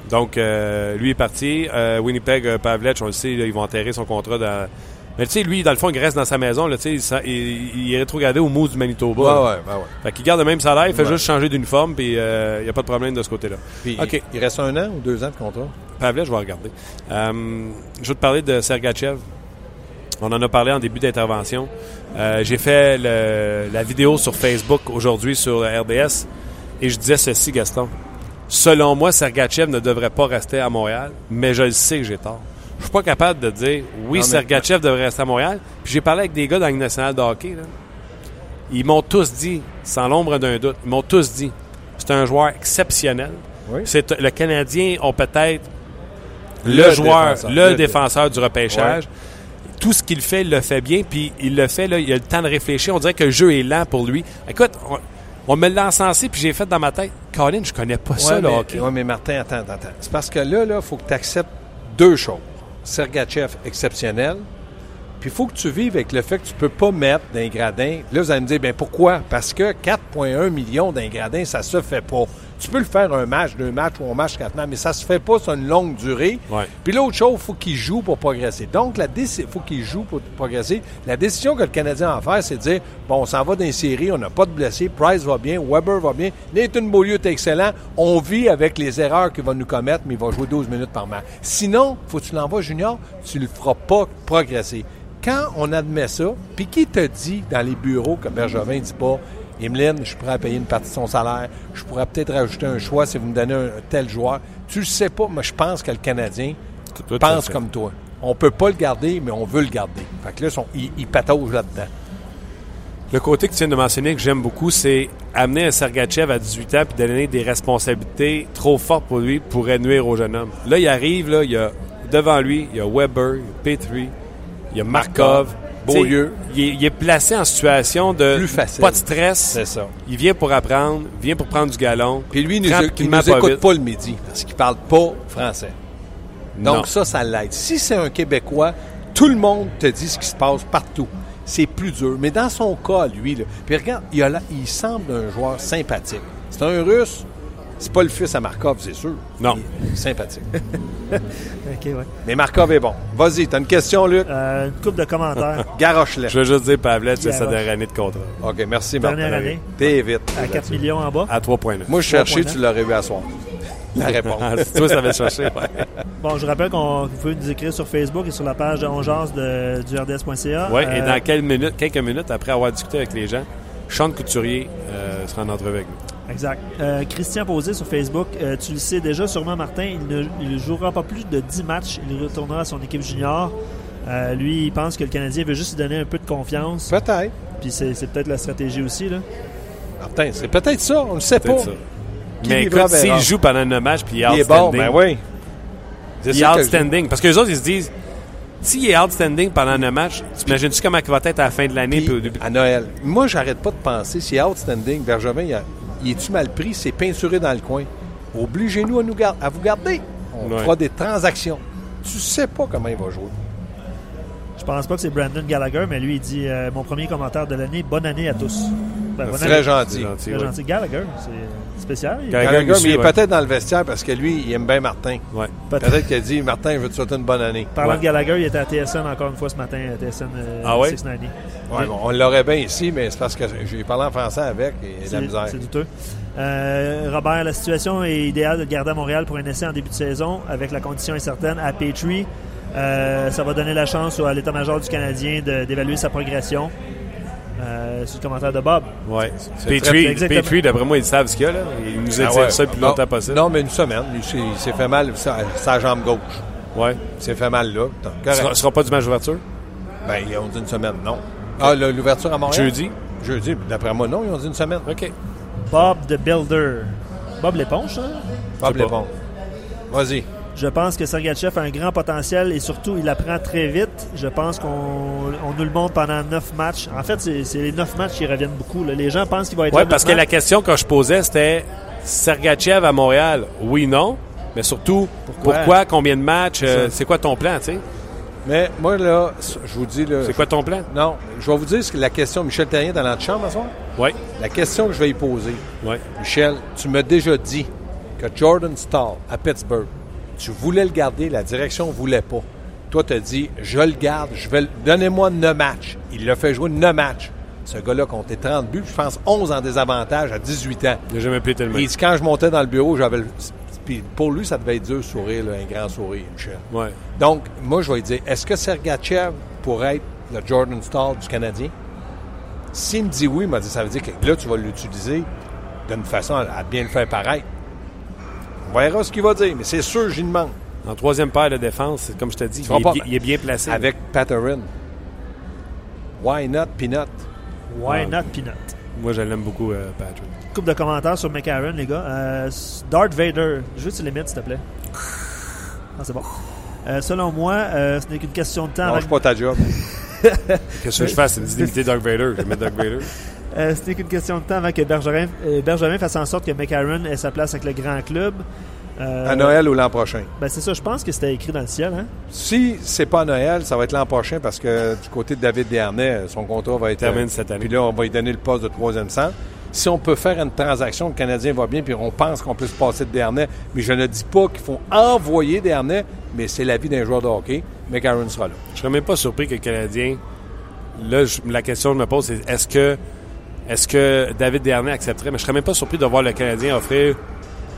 [SPEAKER 1] Donc, lui est parti. Winnipeg, Pavlech, on le sait, là, ils vont enterrer son contrat dans. Mais tu sais, lui, dans le fond, il reste dans sa maison. Là, il, il, il est rétrogradé au Moose du Manitoba.
[SPEAKER 2] Ouais, ouais, ouais.
[SPEAKER 1] Fait qu'il garde le même salaire, il fait
[SPEAKER 2] Ouais.
[SPEAKER 1] juste changer d'uniforme, puis euh, il n'y a pas de problème de ce côté-là. OK.
[SPEAKER 2] il, il reste un an ou deux ans de contrat?
[SPEAKER 1] Pavlet, je vais regarder. Euh, je vais te parler de Sergachev. On en a parlé en début d'intervention. Euh, J'ai fait le- la vidéo sur Facebook aujourd'hui sur RDS et je disais ceci, Gaston. Selon moi, Sergachev ne devrait pas rester à Montréal, mais je le sais que j'ai tort. Je suis pas capable de dire oui,
[SPEAKER 2] mais-
[SPEAKER 1] Sergachev devrait rester à Montréal. Puis j'ai parlé avec des gars dans la Ligue nationale de hockey. là. Ils m'ont tous dit, sans l'ombre d'un doute, ils m'ont tous dit, c'est un joueur exceptionnel.
[SPEAKER 2] Oui.
[SPEAKER 1] C'est le Canadien ont peut-être le,
[SPEAKER 2] Le
[SPEAKER 1] joueur,
[SPEAKER 2] défenseur.
[SPEAKER 1] le,
[SPEAKER 2] Le
[SPEAKER 1] défenseur du repêchage. Tout ce qu'il fait, il le fait bien, puis il le fait, là, il a le temps de réfléchir. On dirait que le jeu est lent pour lui. Écoute, on, on me l'a encensé, puis j'ai fait dans ma tête, Colin, je connais pas ça, le
[SPEAKER 2] mais,
[SPEAKER 1] hockey.
[SPEAKER 2] ouais, mais Martin, attends, attends. attends. C'est parce que là, il faut que tu acceptes deux choses. Sergachev, exceptionnel. Puis il faut que tu vives avec le fait que tu peux pas mettre d'un gradin. Là, vous allez me dire, ben pourquoi? Parce que 4,1 millions d'un gradin, ça se fait pas. Tu peux le faire un match, deux matchs ou un match, quatre matchs, mais ça se fait pas sur une longue durée.
[SPEAKER 1] Ouais.
[SPEAKER 2] Puis l'autre chose, il faut qu'il joue pour progresser. Donc, il faut qu'il joue pour progresser. La décision que le Canadien a à faire, c'est de dire, bon, on s'en va dans les séries, on n'a pas de blessés, Price va bien, Weber va bien, Nathan Beaulieu est excellent. On vit avec les erreurs qu'il va nous commettre, mais il va jouer 12 minutes par match. Sinon, faut que tu l'envoies junior, tu ne le feras pas progresser. Quand on admet ça, puis qui te dit dans les bureaux que Bergevin ne dit pas, Emeline, je suis prêt à payer une partie de son salaire, je pourrais peut-être rajouter un choix si vous me donnez un, tel joueur. Tu le sais pas, mais je pense que le Canadien
[SPEAKER 1] Tout-
[SPEAKER 2] pense comme toi. On peut pas le garder, mais on veut le garder. Fait que là, ils, ils pataugent là-dedans.
[SPEAKER 1] Le côté que tu viens de mentionner que j'aime beaucoup, c'est amener un Sergachev à 18 ans puis donner des responsabilités trop fortes pour lui pourrait nuire au jeune homme. Là, il arrive, là, il y a devant lui, il y a Weber, il y a Petrie, il y a Markov, Sais, Il est, il est placé en situation de
[SPEAKER 2] Plus facile.
[SPEAKER 1] pas de stress.
[SPEAKER 2] C'est ça.
[SPEAKER 1] Il vient pour apprendre, vient pour prendre du galon.
[SPEAKER 2] Puis lui, il nous, il nous
[SPEAKER 1] pas
[SPEAKER 2] écoute
[SPEAKER 1] vite.
[SPEAKER 2] pas le midi parce qu'il parle pas français. Donc
[SPEAKER 1] Non.
[SPEAKER 2] ça, ça l'aide. Si c'est un Québécois, tout le monde te dit ce qui se passe partout. C'est plus dur. Mais dans son cas, lui, là, puis regarde, il, a la- il semble un joueur sympathique. C'est un Russe. C'est pas le fils à Markov, c'est sûr.
[SPEAKER 1] Non.
[SPEAKER 2] Il est sympathique. (laughs)
[SPEAKER 4] OK, ouais.
[SPEAKER 2] Mais Markov est bon. Vas-y, t'as une question, Luc?
[SPEAKER 4] Euh, une coupe de commentaires. (laughs)
[SPEAKER 2] Garoche-la.
[SPEAKER 1] Je veux juste dire, Pavlet, c'est sa dernière année de contrat.
[SPEAKER 2] OK, merci,
[SPEAKER 4] Dernière
[SPEAKER 2] Martin.
[SPEAKER 4] année.
[SPEAKER 2] T'es vite.
[SPEAKER 4] à 4 millions en bas.
[SPEAKER 1] À 3,9.
[SPEAKER 2] Moi, je cherchais,
[SPEAKER 4] 3,9.
[SPEAKER 2] tu l'aurais eu à soir. La (laughs) réponse.
[SPEAKER 1] Ah, toi, ça va chercher. ouais.
[SPEAKER 4] Bon, je rappelle qu'on vous pouvez nous écrire sur Facebook et sur la page de Ongeance de, du RDS.ca.
[SPEAKER 1] Ouais, et
[SPEAKER 4] Euh,
[SPEAKER 1] dans quelques minutes, quelques minutes après avoir discuté avec les gens, Sean Couturier euh, sera en entrevue avec nous.
[SPEAKER 4] Exact. Euh, Christian Posé sur Facebook, euh, tu le sais déjà sûrement, Martin, il ne il jouera pas plus de 10 matchs. Il retournera à son équipe junior. Euh, lui, il pense que le Canadien veut juste lui donner un peu de confiance.
[SPEAKER 2] Peut-être.
[SPEAKER 4] Puis c'est c'est peut-être la stratégie aussi. Là.
[SPEAKER 2] Martin, c'est peut-être ça. On ne sait pas.
[SPEAKER 1] Peut-être ça. Mais écoute, s'il
[SPEAKER 2] verra?
[SPEAKER 1] joue pendant un match puis il est
[SPEAKER 2] Il est bon,
[SPEAKER 1] outstanding,
[SPEAKER 2] ben oui.
[SPEAKER 1] il est
[SPEAKER 2] est que-
[SPEAKER 1] outstanding. Parce que les autres, ils se disent, s'il est outstanding pendant un match, t'imagines-tu comment il va être à la fin de l'année
[SPEAKER 2] Puis,
[SPEAKER 1] puis au début?
[SPEAKER 2] à Noël. Moi, j'arrête pas de penser, c'est outstanding. Bergevin, il, a- il est-tu mal pris? C'est peinturé dans le coin. Obligez-nous à, nous gar- à vous garder. On
[SPEAKER 1] Ouais.
[SPEAKER 2] fera des transactions. Tu sais pas comment il va jouer.
[SPEAKER 4] Je pense pas que c'est Brandon Gallagher, mais lui, il dit euh, Mon premier commentaire de l'année, bonne année à tous. Ben,
[SPEAKER 2] Très
[SPEAKER 4] année.
[SPEAKER 2] gentil.
[SPEAKER 1] C'est gentil,
[SPEAKER 4] Très
[SPEAKER 1] ouais.
[SPEAKER 4] gentil. Gallagher, c'est spécial. Il-
[SPEAKER 1] Gallagher,
[SPEAKER 2] Gallagher,
[SPEAKER 1] aussi,
[SPEAKER 2] mais il est
[SPEAKER 1] ouais.
[SPEAKER 2] peut-être dans le vestiaire parce que lui, il aime bien Martin.
[SPEAKER 1] Ouais.
[SPEAKER 4] peut-être.
[SPEAKER 2] Qu'il a dit Martin, je veux te souhaiter une bonne année.
[SPEAKER 4] Parlant
[SPEAKER 1] Ouais.
[SPEAKER 4] de Gallagher, il était à TSN encore une fois ce matin, à TSN euh,
[SPEAKER 1] Ah ouais?
[SPEAKER 4] 690.
[SPEAKER 2] Ouais, bon, on l'aurait bien ici, mais c'est parce que j'ai parlé en français avec et de la
[SPEAKER 4] C'est
[SPEAKER 2] misère.
[SPEAKER 4] c'est douteux. Euh, Robert, la situation est idéale de garder à Montréal pour un essai en début de saison avec la condition incertaine à Petrie. Euh, ça va donner la chance à l'état-major du Canadien d'évaluer sa progression. Euh, c'est le commentaire de Bob.
[SPEAKER 1] Ouais.
[SPEAKER 2] très-
[SPEAKER 1] Petrie, d'après moi, ils savent ce qu'il y a. Là. Il nous a
[SPEAKER 2] Ah
[SPEAKER 1] dit
[SPEAKER 2] ouais.
[SPEAKER 1] ça le plus
[SPEAKER 2] Non,
[SPEAKER 1] longtemps possible.
[SPEAKER 2] Non, mais une semaine. Il s'est- il s'est fait mal sa, sa jambe gauche.
[SPEAKER 1] Ouais.
[SPEAKER 2] Il s'est fait mal là.
[SPEAKER 1] Ce sera, sera pas du match d'ouverture?
[SPEAKER 2] Ben, ils ont dit une semaine, non. Ah, l'ouverture à Montréal?
[SPEAKER 1] Jeudi?
[SPEAKER 2] Jeudi. D'après moi, non, ils ont dit une semaine.
[SPEAKER 1] OK.
[SPEAKER 4] Bob the Builder. Bob l'éponge, ça?
[SPEAKER 2] Bob
[SPEAKER 1] sais pas.
[SPEAKER 2] Lépon. Vas-y.
[SPEAKER 4] Je pense que Sergachev a un grand potentiel et surtout, il apprend très vite. Je pense qu'on on nous le montre pendant neuf matchs. En fait, c'est c'est les neuf matchs qui reviennent beaucoup. là. Les gens pensent qu'il va être
[SPEAKER 1] Oui, parce que la question que je posais, c'était Sergachev à Montréal, oui, non? Mais surtout, pourquoi,
[SPEAKER 4] Pourquoi?
[SPEAKER 1] combien de matchs, euh, c'est quoi ton plan, tu sais?
[SPEAKER 2] Mais moi, là, je vous dis, là.
[SPEAKER 1] C'est quoi ton plan?
[SPEAKER 2] Non, je vais vous dire ce que la question. Michel Terrien dans l'antichambre, à soir?
[SPEAKER 1] Oui,
[SPEAKER 2] La question que je vais y poser.
[SPEAKER 1] oui.
[SPEAKER 2] Michel, tu m'as déjà dit que Jordan Stahl à Pittsburgh, tu voulais le garder, la direction ne voulait pas. Toi, tu as dit, je le garde, je vais le- donnez-moi 9 matchs. Il l'a fait jouer 9 matchs. Ce gars-là comptait 30 buts, je pense 11 en désavantage à 18 ans.
[SPEAKER 1] Il n'a jamais pu tellement.
[SPEAKER 2] Il dit, quand je montais dans le bureau, j'avais le... Puis pour lui, ça devait être dur sourire, là, un grand sourire, Michel.
[SPEAKER 1] Ouais.
[SPEAKER 2] Donc, moi, je vais lui dire, est-ce que Sergachev pourrait être le Jordan Stahl du Canadien? S'il me dit oui, il m'a dit, ça veut dire que là, tu vas l'utiliser d'une façon à, à bien le faire paraître. On verra ce qu'il va dire, mais c'est sûr, j'y demande.
[SPEAKER 1] En troisième paire de défense, c'est comme je te dis, il est,
[SPEAKER 2] pas-
[SPEAKER 1] bien, il est bien placé.
[SPEAKER 2] Avec Patterin. Why not Peanut?
[SPEAKER 4] Why
[SPEAKER 1] Ah.
[SPEAKER 4] not Peanut?
[SPEAKER 1] Moi, je l'aime beaucoup, euh, Patrick.
[SPEAKER 4] Coupe de commentaires sur McCarron, les gars. Euh, Darth Vader, juste tu limites, s'il te plaît? Ah, c'est bon. Euh, selon moi, euh, ce n'est qu'une question de temps.
[SPEAKER 2] Non, je pas ta job. (laughs)
[SPEAKER 1] Qu'est-ce que je fais? C'est d'imiter Dark Vader. Je vais mettre Dark Vader.
[SPEAKER 4] Euh, ce n'est qu'une question de temps avant que Bergerin, euh, Bergerin fasse en sorte que McCarron ait sa place avec le grand club. Euh,
[SPEAKER 2] À Noël ou l'an prochain?
[SPEAKER 4] Ben c'est ça, je pense que c'était écrit dans le ciel. Hein?
[SPEAKER 2] Si c'est pas à Noël, ça va être l'an prochain parce que du côté de David Dernay, son contrat va être.
[SPEAKER 1] Termine cette année.
[SPEAKER 2] Puis là, on va lui donner le poste de troisième centre. Si on peut faire une transaction, le Canadien va bien, puis on pense qu'on peut se passer de Dernay. Mais je ne dis pas qu'il faut envoyer Dernay, mais c'est la vie d'un joueur de hockey. Mais sera là.
[SPEAKER 1] Je serais même pas surpris que le Canadien. Là, je- la question que je me pose, c'est est-ce que, est-ce que David Dernay accepterait? Mais je serais même pas surpris de voir le Canadien offrir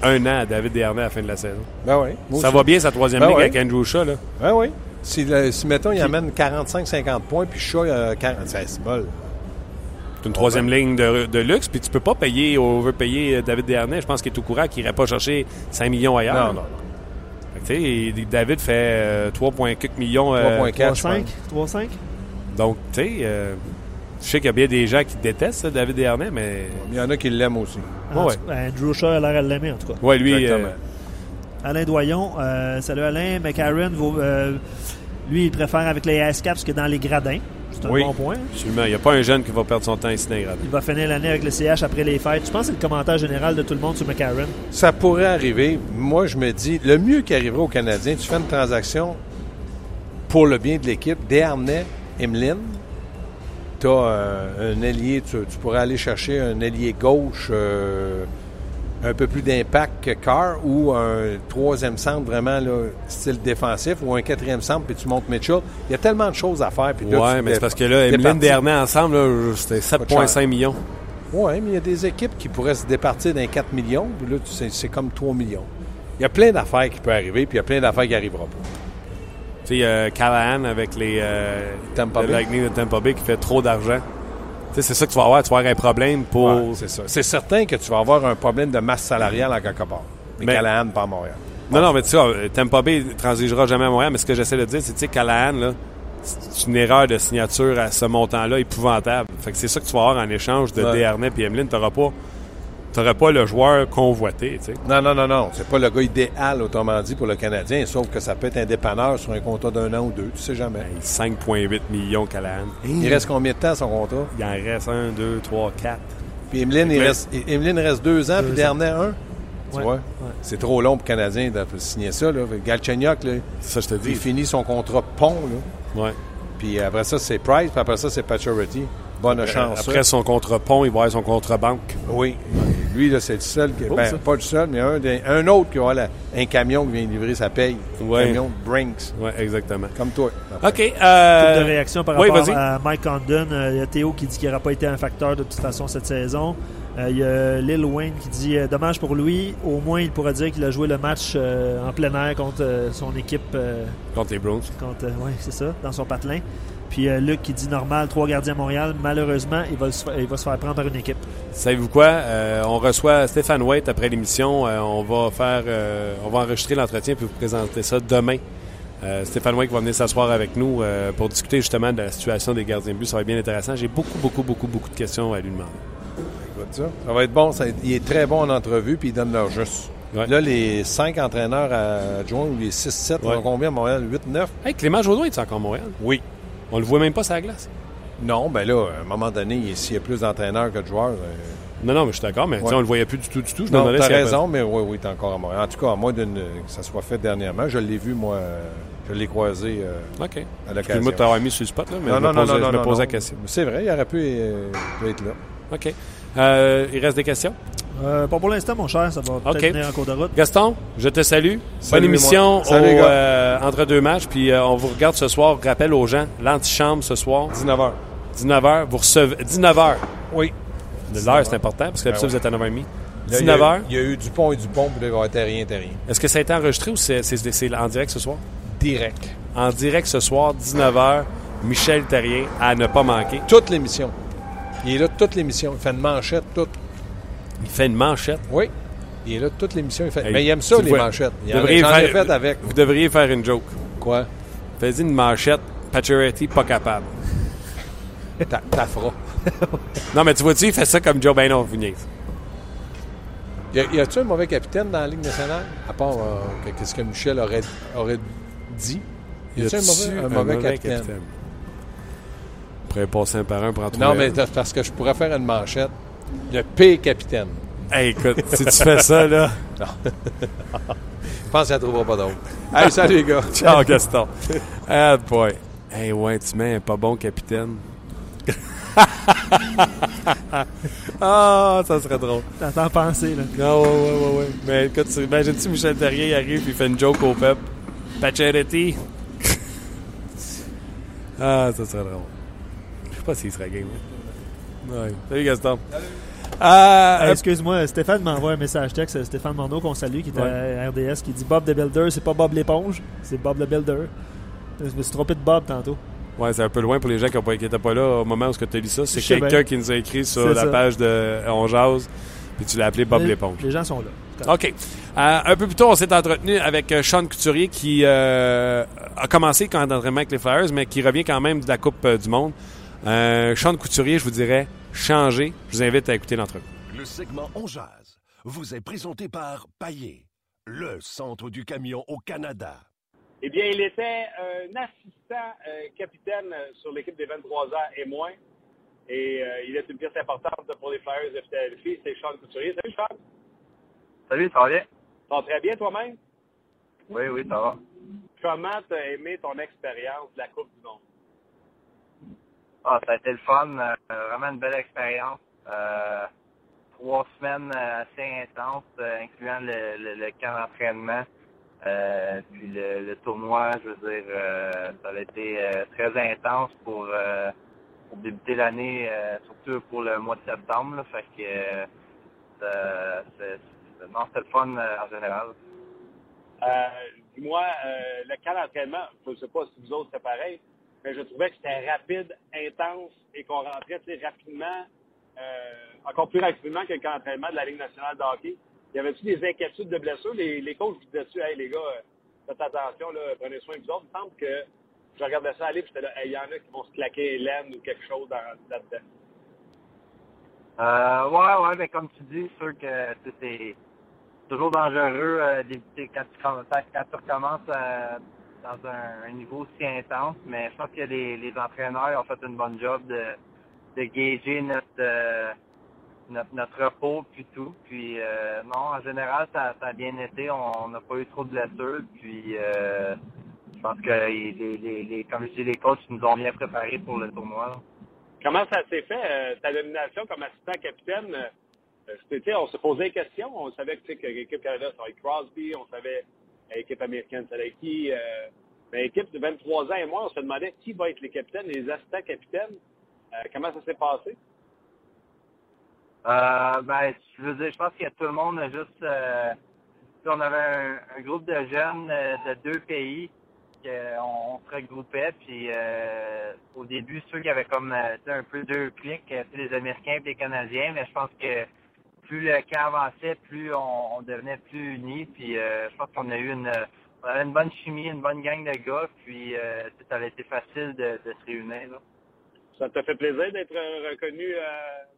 [SPEAKER 1] un an à David Dernay à la fin de la saison.
[SPEAKER 2] Ben oui.
[SPEAKER 1] Ça
[SPEAKER 2] aussi.
[SPEAKER 1] va bien sa troisième
[SPEAKER 2] Ben
[SPEAKER 1] ligue
[SPEAKER 2] ouais.
[SPEAKER 1] avec Andrew Shaw, là.
[SPEAKER 2] Ben oui. Si, le- si, mettons, il amène 45-50 points, puis Shaw, euh, 40, c'est bol.
[SPEAKER 1] C'est une troisième ligne de, de luxe, puis tu peux pas payer, overpayer David Dernay. Je pense qu'il est au courant qu'il irait pas chercher 5 millions ailleurs.
[SPEAKER 2] Non, non.
[SPEAKER 1] Fait que, David fait euh, 3,4 millions. euh,
[SPEAKER 2] 3,4, je
[SPEAKER 4] 3-5?
[SPEAKER 2] pense.
[SPEAKER 4] 3-5?
[SPEAKER 1] donc, tu sais, euh, je sais qu'il y a bien des gens qui détestent ça, David Dernay, mais.
[SPEAKER 2] Il y en a qui l'aiment aussi.
[SPEAKER 1] Ouais.
[SPEAKER 4] ben, Andrew Shaw a l'air de l'aimer, en tout cas.
[SPEAKER 1] Ouais, lui.
[SPEAKER 2] Exactement.
[SPEAKER 1] euh,
[SPEAKER 4] Alain Doyon, euh, salut Alain. McCarron, euh, lui, il préfère avec les Ice Caps que dans les gradins. C'est un
[SPEAKER 2] Oui.
[SPEAKER 4] bon point.
[SPEAKER 1] absolument. Il n'y a pas un jeune qui va perdre son temps ici dans les gradins.
[SPEAKER 4] Il va finir l'année avec le CH après les fêtes. Je pense que c'est le commentaire général de tout le monde sur McCarron.
[SPEAKER 2] Ça pourrait arriver. Moi, je me dis, le mieux qui arriverait aux Canadiens, tu fais une transaction pour le bien de l'équipe. Dernay, Emeline, tu as un ailier, tu, tu pourrais aller chercher un ailier gauche euh, un peu plus d'impact que Carr ou un troisième centre vraiment là, style défensif ou un quatrième centre puis tu montes Mitchell. Il y a tellement de choses à faire. Puis là,
[SPEAKER 1] ouais, mais c'est parce que là, Emeline. Dernay ensemble, c'était
[SPEAKER 2] Pas de cher.
[SPEAKER 1] 7,5 millions.
[SPEAKER 2] Oui, mais il y a des équipes qui pourraient se départir d'un 4 millions, puis là, c'est comme 3 millions. Il y a plein d'affaires qui peuvent arriver, puis il y a plein d'affaires qui n'arriveront pas.
[SPEAKER 1] Tu sais, euh, Callahan avec les euh, le. Lightning de Tampa Bay qui fait trop d'argent. Tu sais, c'est ça que tu vas avoir. Tu vas avoir un problème pour.
[SPEAKER 2] Ouais, c'est ça. C'est certain que tu vas avoir un problème de masse salariale en quelque part. Mais,
[SPEAKER 1] Mais-
[SPEAKER 2] Callahan, pas à Montréal.
[SPEAKER 1] Non, non, mais tu sais, euh, Tampa Bay ne transigera jamais à Montréal, mais ce que j'essaie de dire, c'est, tu sais, Callahan, là, c'est une erreur de signature à ce montant-là épouvantable. Fait que c'est ça que tu vas avoir en échange de
[SPEAKER 2] Ouais.
[SPEAKER 1] Dernay et Emeline. Tu n'auras pas, t'auras pas le joueur convoité, tu sais.
[SPEAKER 2] Non, non, non, non. C'est pas le gars idéal, autrement dit, pour le Canadien, sauf que ça peut être un dépanneur sur un contrat d'un an ou deux. Tu sais jamais.
[SPEAKER 1] Hey, 5,8 millions Callahan.
[SPEAKER 2] Il reste combien de temps son contrat?
[SPEAKER 1] Il en reste un, deux, trois, quatre.
[SPEAKER 2] Puis Emeline, il reste, Emeline reste deux ans,
[SPEAKER 4] Deux
[SPEAKER 2] puis Dernay un? Tu
[SPEAKER 4] Ouais.
[SPEAKER 2] vois?
[SPEAKER 4] Ouais.
[SPEAKER 2] C'est trop long pour le Canadien de signer ça. Là. Galchenyuk, là,
[SPEAKER 1] ça, je te
[SPEAKER 2] il
[SPEAKER 1] dis.
[SPEAKER 2] finit son contrat pont. Là.
[SPEAKER 1] Ouais.
[SPEAKER 2] Puis après ça, c'est Price, puis après ça, c'est Pacioretty. Bonne chance. ça.
[SPEAKER 1] Après son contre-pont, il va avoir son contre-banque.
[SPEAKER 2] Oui. Lui, là, c'est le seul, qui,
[SPEAKER 1] Beau,
[SPEAKER 2] ben, pas le seul, mais un, autre qui aura la- un camion qui vient livrer sa paye.
[SPEAKER 1] Ouais.
[SPEAKER 2] Un camion Brinks,
[SPEAKER 1] Oui, exactement.
[SPEAKER 2] comme toi.
[SPEAKER 1] OK. Euh,
[SPEAKER 4] de réactions par
[SPEAKER 1] oui,
[SPEAKER 4] rapport à Mike Condon. Euh, Il y a Théo qui dit qu'il n'aura pas été un facteur de toute façon cette saison. Euh, il y a Lil Wayne qui dit dommage pour lui, au moins il pourra dire qu'il a joué le match en plein air contre son équipe,
[SPEAKER 1] Contre les Browns.
[SPEAKER 4] contre, ouais, c'est ça, dans son patelin. Puis euh, Luc qui dit normal, trois gardiens à Montréal, malheureusement, il va, se faire- il va se faire prendre par une équipe.
[SPEAKER 1] Savez-vous quoi? Euh, on reçoit Stéphane White après l'émission. Euh, on va faire, euh, on va enregistrer l'entretien puis vous présenter ça demain. Euh, Stéphane White va venir s'asseoir avec nous euh, pour discuter justement de la situation des gardiens de but. Ça va être bien intéressant. J'ai beaucoup, beaucoup, beaucoup, beaucoup de questions à lui demander.
[SPEAKER 2] Ça. Ça va être bon. ça- il est très bon en entrevue, puis il donne leur juste.
[SPEAKER 1] Ouais.
[SPEAKER 2] Là, les cinq entraîneurs adjoints ou les 6-7,
[SPEAKER 1] Ouais.
[SPEAKER 2] ont combien à Montréal? 8-9?
[SPEAKER 1] Hey, Clément Jodoin est encore à Montréal?
[SPEAKER 2] Oui.
[SPEAKER 1] On le voit même pas sur la glace.
[SPEAKER 2] Non, ben là, à un moment donné, s'il y a plus d'entraîneurs que de joueurs... euh,
[SPEAKER 1] Non, non, mais je suis d'accord, mais
[SPEAKER 2] Ouais.
[SPEAKER 1] on le voyait plus du tout, du tout. Je me
[SPEAKER 2] Non, t'as
[SPEAKER 1] avait-
[SPEAKER 2] raison, mais oui, oui, t'es encore à Montréal. En tout cas, à moins que ça soit fait dernièrement. Je l'ai vu, moi, euh, je l'ai croisé euh,
[SPEAKER 1] OK.
[SPEAKER 2] à l'occasion.
[SPEAKER 1] Excuse-moi de t'avoir mis sur le spot, là, mais
[SPEAKER 2] Non,
[SPEAKER 1] je
[SPEAKER 2] non,
[SPEAKER 1] me posais,
[SPEAKER 2] non,
[SPEAKER 1] je
[SPEAKER 2] non,
[SPEAKER 1] me
[SPEAKER 2] non,
[SPEAKER 1] posais la question.
[SPEAKER 2] C'est vrai, il aurait pu, euh, pu être là.
[SPEAKER 1] OK. Il reste des questions?
[SPEAKER 4] Euh, pas pour l'instant, mon cher, ça va peut-être venir en cours de route.
[SPEAKER 1] Gaston, je te salue.
[SPEAKER 2] Salut,
[SPEAKER 1] Bonne émission.
[SPEAKER 2] Salut,
[SPEAKER 1] au, euh, entre deux matchs. Puis euh, on vous regarde ce soir. Rappel aux gens, l'antichambre ce soir,
[SPEAKER 2] 19h.
[SPEAKER 1] 19h. Vous recevez 19h.
[SPEAKER 2] Oui.
[SPEAKER 1] L'heure, c'est important parce que d'habitude,
[SPEAKER 2] Ben
[SPEAKER 1] vous êtes à 9h30.
[SPEAKER 2] Là, il y a
[SPEAKER 1] 19h.
[SPEAKER 2] eu- Il y, a eu Dupont et Dupont, puis là, il va y avoir Terrien, Terrien.
[SPEAKER 1] Est-ce que ça a été enregistré ou c'est c'est- c'est en direct ce soir?
[SPEAKER 2] Direct.
[SPEAKER 1] En direct ce soir, 19h, Michel Terrien à ne pas manquer.
[SPEAKER 2] Toute l'émission. Il est là toute l'émission. Il fait une manchette, toute.
[SPEAKER 1] Il fait une manchette.
[SPEAKER 2] Oui. Il est là toute l'émission. Il fait...
[SPEAKER 1] Hey,
[SPEAKER 2] Mais il aime ça, les
[SPEAKER 1] vois,
[SPEAKER 2] manchettes. Il
[SPEAKER 1] devriez faire-
[SPEAKER 2] fait avec.
[SPEAKER 1] Vous devriez faire une joke.
[SPEAKER 2] Quoi?
[SPEAKER 1] Faites une manchette, Pacioretty pas capable.
[SPEAKER 2] Ta, ta feras.
[SPEAKER 1] Non, mais tu vois-tu, il fait ça comme Joe, non, vous niaisez.
[SPEAKER 2] Y a-tu un mauvais capitaine dans la Ligue nationale? À part euh, que- qu'est-ce que Michel aurait, aurait dit. Y a-tu un mauvais, un mauvais capitaine?
[SPEAKER 1] On pourrait passer un par un pour en trouver
[SPEAKER 2] Non, mais
[SPEAKER 1] un.
[SPEAKER 2] parce que je pourrais faire une manchette. Le pire capitaine.
[SPEAKER 1] Hey, écoute, si tu fais ça, là...
[SPEAKER 2] Je pense qu'elle ne trouvera pas d'autre. hey, salut les gars. (laughs)
[SPEAKER 1] Ciao, Gaston. Ah, boy. Hey, ouais, tu mets un pas bon capitaine. (laughs) ah, ça serait drôle.
[SPEAKER 4] T'entends penser, là.
[SPEAKER 1] Non, ouais, ouais, ouais, ouais. Mais écoute, tu- imagine-tu Michel Terrier il arrive et il fait une joke au peuple. Pacioretty. (laughs) ah, ça serait drôle. Je sais pas s'il serait game. hein. Ouais. Salut Gaston. Ah,
[SPEAKER 4] Hey, Excuse-moi, Stéphane m'envoie un message texte, euh, Stéphane Mondeau qu'on salue, qui est à RDS, qui dit Bob the Builder, c'est pas Bob l'éponge, c'est Bob le Builder. Je me suis trompé de Bob tantôt.
[SPEAKER 1] Ouais, c'est un peu loin pour les gens qui n'étaient pas là au moment où tu as lu ça. C'est quelqu'un qui nous a écrit sur la
[SPEAKER 4] ça.
[SPEAKER 1] page de On Jase, puis tu l'as appelé Bob l'éponge.
[SPEAKER 4] Les gens sont là.
[SPEAKER 1] OK. Euh, un peu plus tôt, on s'est entretenu avec euh, Sean Couturier qui euh, a commencé quand d'entraînement avec les Flyers, mais qui revient quand même de la Coupe euh, du Monde. Euh, Sean Couturier, je vous dirais, changé. Je vous invite à écouter l'entrevue.
[SPEAKER 5] Le segment On Jazz vous est présenté par Paillé, le centre du camion au Canada.
[SPEAKER 6] Eh bien, il était un assistant euh, capitaine euh, sur l'équipe des 23 ans et moins. Et euh, il est une pièce importante pour les Flyers de Philadelphie. C'est Sean Couturier. Salut, Sean.
[SPEAKER 7] Salut, ça va bien?
[SPEAKER 6] Ça va très bien toi-même?
[SPEAKER 7] Oui, oui, ça va.
[SPEAKER 6] Comment tu as aimé ton expérience de la Coupe du Monde?
[SPEAKER 7] Ah, ça a été le fun. euh, vraiment une belle expérience. Euh, trois semaines euh, assez intenses, incluant le, camp d'entraînement. Puis le, tournoi, je veux dire, ça a été très intense pour, débuter l'année, surtout pour le mois de septembre. Là, fait que c'est- non, c'était le fun en général.
[SPEAKER 6] Dis-moi, le camp d'entraînement, je ne sais pas si vous autres c'est pareil, mais je trouvais que c'était rapide, intense et qu'on rentrait rapidement, euh, encore plus rapidement que le camp d'entraînement de la Ligue nationale de hockey. Y avait-tu des inquiétudes de blessures? Les, les coachs vous disaient-tu, hey les gars, euh, faites attention, là, prenez soin de vous autres. Il me semble que je regardais ça aller et j'étais là, il y en a qui vont se claquer l'aine ou quelque chose dans- là-dedans.
[SPEAKER 7] Euh, ouais, ouais, mais comme tu dis, c'est sûr que c'est toujours dangereux euh, d'éviter quand tu, quand quand tu recommences euh, dans un, niveau aussi intense, mais je pense que les, entraîneurs ont fait une bonne job de, de gager notre, euh, notre, repos puis tout. Puis euh, non, en général, ça, a bien été. On n'a pas eu trop de blessures. Puis euh, je pense que les, comme je dis, les coachs nous ont bien préparés pour le tournoi.
[SPEAKER 6] Comment ça s'est fait, ta nomination comme assistant capitaine? on se posait des questions. On savait que, que l'équipe Canada, ça Crosby. On savait que l'équipe américaine, allait être qui. Euh, l'équipe de 23 ans et moi, on se demandait qui va être les capitaines, les assistants capitaines. Euh, comment ça s'est passé?
[SPEAKER 7] Euh, ben, je veux dire, je pense que tout le monde a juste. euh, on avait un, groupe de jeunes euh, de deux pays qu'on on se regroupait, puis au début, ceux qui avaient comme un peu deux clics, sais, les Américains et les Canadiens, mais je pense que plus le camp avançait, plus on, on devenait plus unis, puis euh, je pense qu'on a eu une on avait une bonne chimie, une bonne gang de gars, puis euh, ça a été facile de, de se réunir. Là.
[SPEAKER 6] Ça te fait plaisir d'être euh, reconnu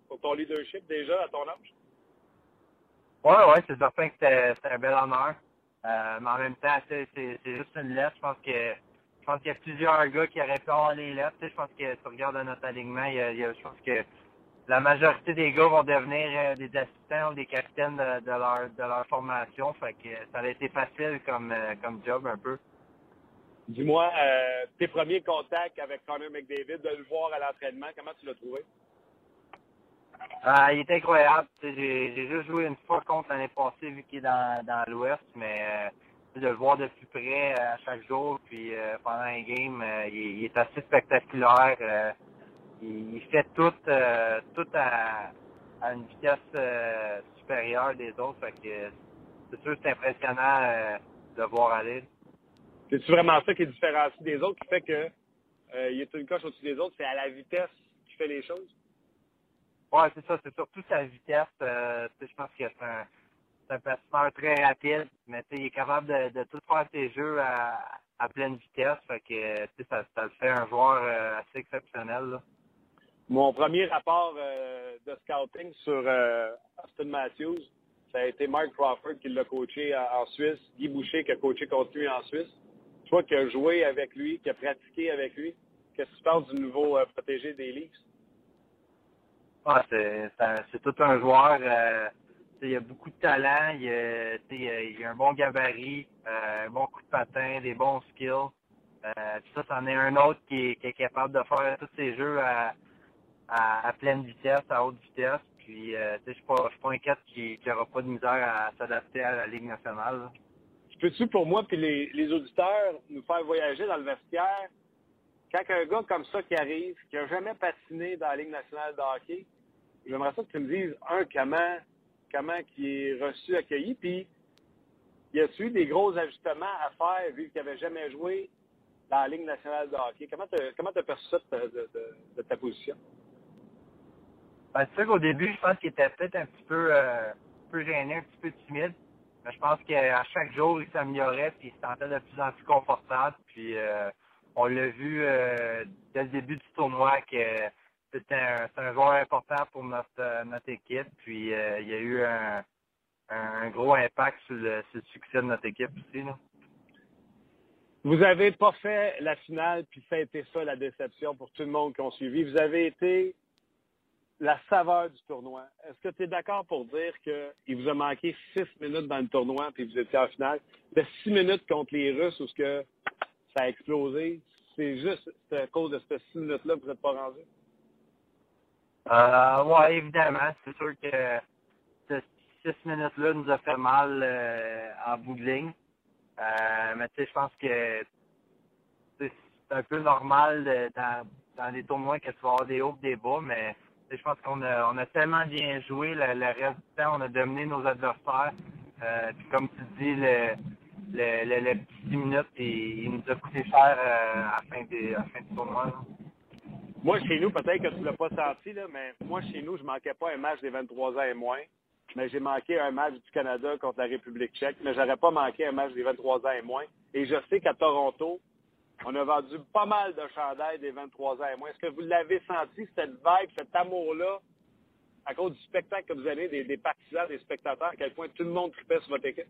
[SPEAKER 6] pour ton leadership déjà à ton âge?
[SPEAKER 7] Ouais, ouais, c'est certain que c'était un bel honneur. Mais en même temps, c'est juste une lettre. Je pense que je pense qu'il y a plusieurs gars qui auraient pu avoir les lettres. je pense que tu regardes notre alignement, il y a, je pense que la majorité des gars vont devenir euh, des assistants ou des capitaines de, leur de leur formation. Fait que ça a été facile comme euh, comme job un peu.
[SPEAKER 6] Dis-moi, euh, tes premiers contacts avec Connor McDavid, de le voir à l'entraînement, comment tu l'as trouvé?
[SPEAKER 7] Ah, il est incroyable. J'ai juste joué une fois contre l'année passée vu qu'il est dans, dans l'Ouest, mais de le voir de plus près à chaque jour, puis pendant un game, il, est assez spectaculaire il, fait tout, euh, tout à, à, une vitesse euh, supérieure des autres. Fait que c'est sûr que c'est impressionnant euh, de voir aller.
[SPEAKER 6] C'est-tu vraiment ça qui différencie des autres, qui fait que il est une coche au-dessus des autres? C'est à la vitesse qu'il fait les choses?
[SPEAKER 7] Ouais, c'est ça. C'est surtout sa vitesse. je pense que c'est un, un patineur très rapide, mais il est capable de, de, tout faire ses jeux à, à pleine vitesse. Fait que ça, ça le fait un joueur assez exceptionnel. Là.
[SPEAKER 6] Mon premier rapport euh, de scouting sur euh, Austin Matthews, ça a été Mark Crawford qui l'a coaché en Suisse, Guy Boucher qui a coaché contre lui en Suisse. Toi qui as joué avec lui, qui as pratiqué avec lui, qu'est-ce que tu penses du nouveau euh, protégé des Leafs?
[SPEAKER 7] Ah, c'est tout un joueur. il a beaucoup de talent, il a, a un bon gabarit, un bon coup de patin, des bons skills. ça, c'en est un autre qui est, qui est, capable de faire tous ses jeux à, à, pleine vitesse, à haute vitesse. Puis, euh, je ne suis pas, inquiète qu'il n'y aura pas de misère à s'adapter à la Ligue nationale.
[SPEAKER 6] Je Peux-tu, pour moi puis les, auditeurs, nous faire voyager dans le vestiaire? Quand un gars comme ça qui arrive, qui n'a jamais patiné dans la Ligue nationale de hockey, j'aimerais ça que tu me dises, un, comment, comment qui est reçu, accueilli, puis y a-tu eu des gros ajustements à faire vu qu'il n'avait jamais joué dans la Ligue nationale de hockey? Comment tu as perçu ça de ta position?
[SPEAKER 7] Ben, c'est sûr qu'au début, je pense qu'il était peut-être un petit peu, euh, peu gêné, un petit peu timide. Mais je pense qu'à chaque jour, il s'améliorait puis il se sentait de plus en plus confortable. Puis euh, on l'a vu euh, dès le début du tournoi que c'était un, un, joueur important pour notre, notre équipe. Puis il y a eu un, un gros impact sur le, sur le, succès de notre équipe aussi. Là.
[SPEAKER 6] Vous avez pas fait la finale, puis ça a été ça la déception pour tout le monde qui ont suivi. Vous avez été la saveur du tournoi. Est-ce que tu es d'accord pour dire qu'il vous a manqué six minutes dans le tournoi puis vous étiez en finale? De six minutes contre les Russes où ce que ça a explosé, c'est juste à cause de ces six minutes-là que vous n'êtes pas rendu?
[SPEAKER 7] Euh, oui, évidemment. C'est sûr que ces six minutes-là nous a fait mal euh, en bout de ligne. Euh, mais tu sais, je pense que c'est un peu normal dans, les tournois que tu vas avoir des hauts et des bas, mais je pense qu'on a, on a tellement bien joué. Le, reste du temps, on a dominé nos adversaires. Euh, puis comme tu dis, le, le, le, petit 10 minutes, il, nous a coûté cher euh, à, la fin des, à fin du tournoi.
[SPEAKER 6] Moi, chez nous, peut-être que tu l'as pas senti, là, mais moi, chez nous, je manquais pas un match des 23 ans et moins. Mais j'ai manqué un match du Canada contre la République tchèque, mais j'aurais pas manqué un match des 23 ans et moins. Et je sais qu'à Toronto, on a vendu pas mal de chandails des 23 ans moins. Est-ce que vous l'avez senti, cette vibe, cet amour-là, à cause du spectacle que vous avez, des, partisans, des spectateurs, à quel point tout le monde tripait sur votre équipe?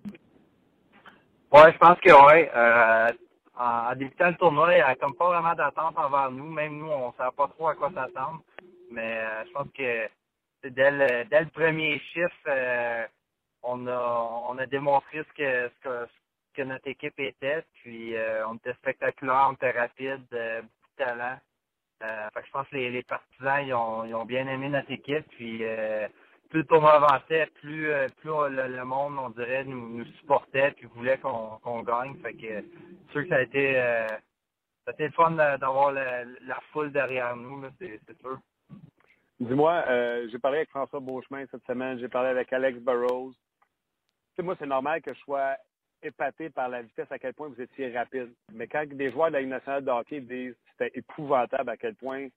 [SPEAKER 7] Oui, je pense que oui. Euh, en, débutant le tournoi, il n'y a comme pas vraiment d'attente envers nous. Même nous, on ne savait pas trop à quoi s'attendre. Mais euh, je pense que dès le, premier chiffre, euh, on a on a démontré ce que que notre équipe était. Puis euh, on était spectaculaire, on était rapide, euh, beaucoup de talent. Euh, je pense que les, partisans ont, bien aimé notre équipe. Puis plus le avançait, plus, le, monde, on dirait, nous, supportait puis voulait qu'on gagne. C'est sûr que ça a été ça a été le fun d'avoir la, foule derrière nous, c'est sûr.
[SPEAKER 6] Dis-moi, j'ai parlé avec François Beauchemin cette semaine, j'ai parlé avec Alex Burrows. Tu sais, moi, c'est normal que je sois épaté par la vitesse à quel point vous étiez rapide. Mais quand des joueurs de la Ligue nationale de hockey disent c'était épouvantable à quel point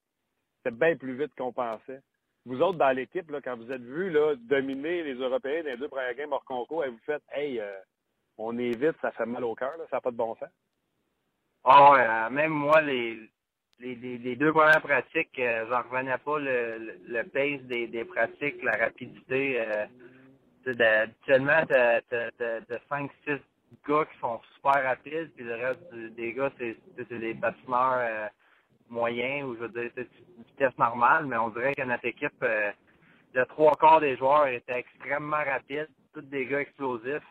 [SPEAKER 6] c'était bien plus vite qu'on pensait. Vous autres, dans l'équipe, quand vous êtes vus là, dominer les Européens dans les deux premières games hors concours, et vous faites Hey, euh, on est vite, ça fait mal au cœur, ça n'a pas de bon sens.
[SPEAKER 7] Ah euh, même moi, les, les, deux premières pratiques, euh, j'en revenais pas le, le, pace des, des pratiques, la rapidité. Habituellement, t'as, t'as, t'as, t'as 5-6 gars qui sont super rapides, puis le reste des gars, c'est, c'est des patineurs euh, moyens, ou je veux dire, c'est une vitesse normale, mais on dirait que notre équipe, euh, le trois quarts des joueurs étaient extrêmement rapides, tous des gars explosifs.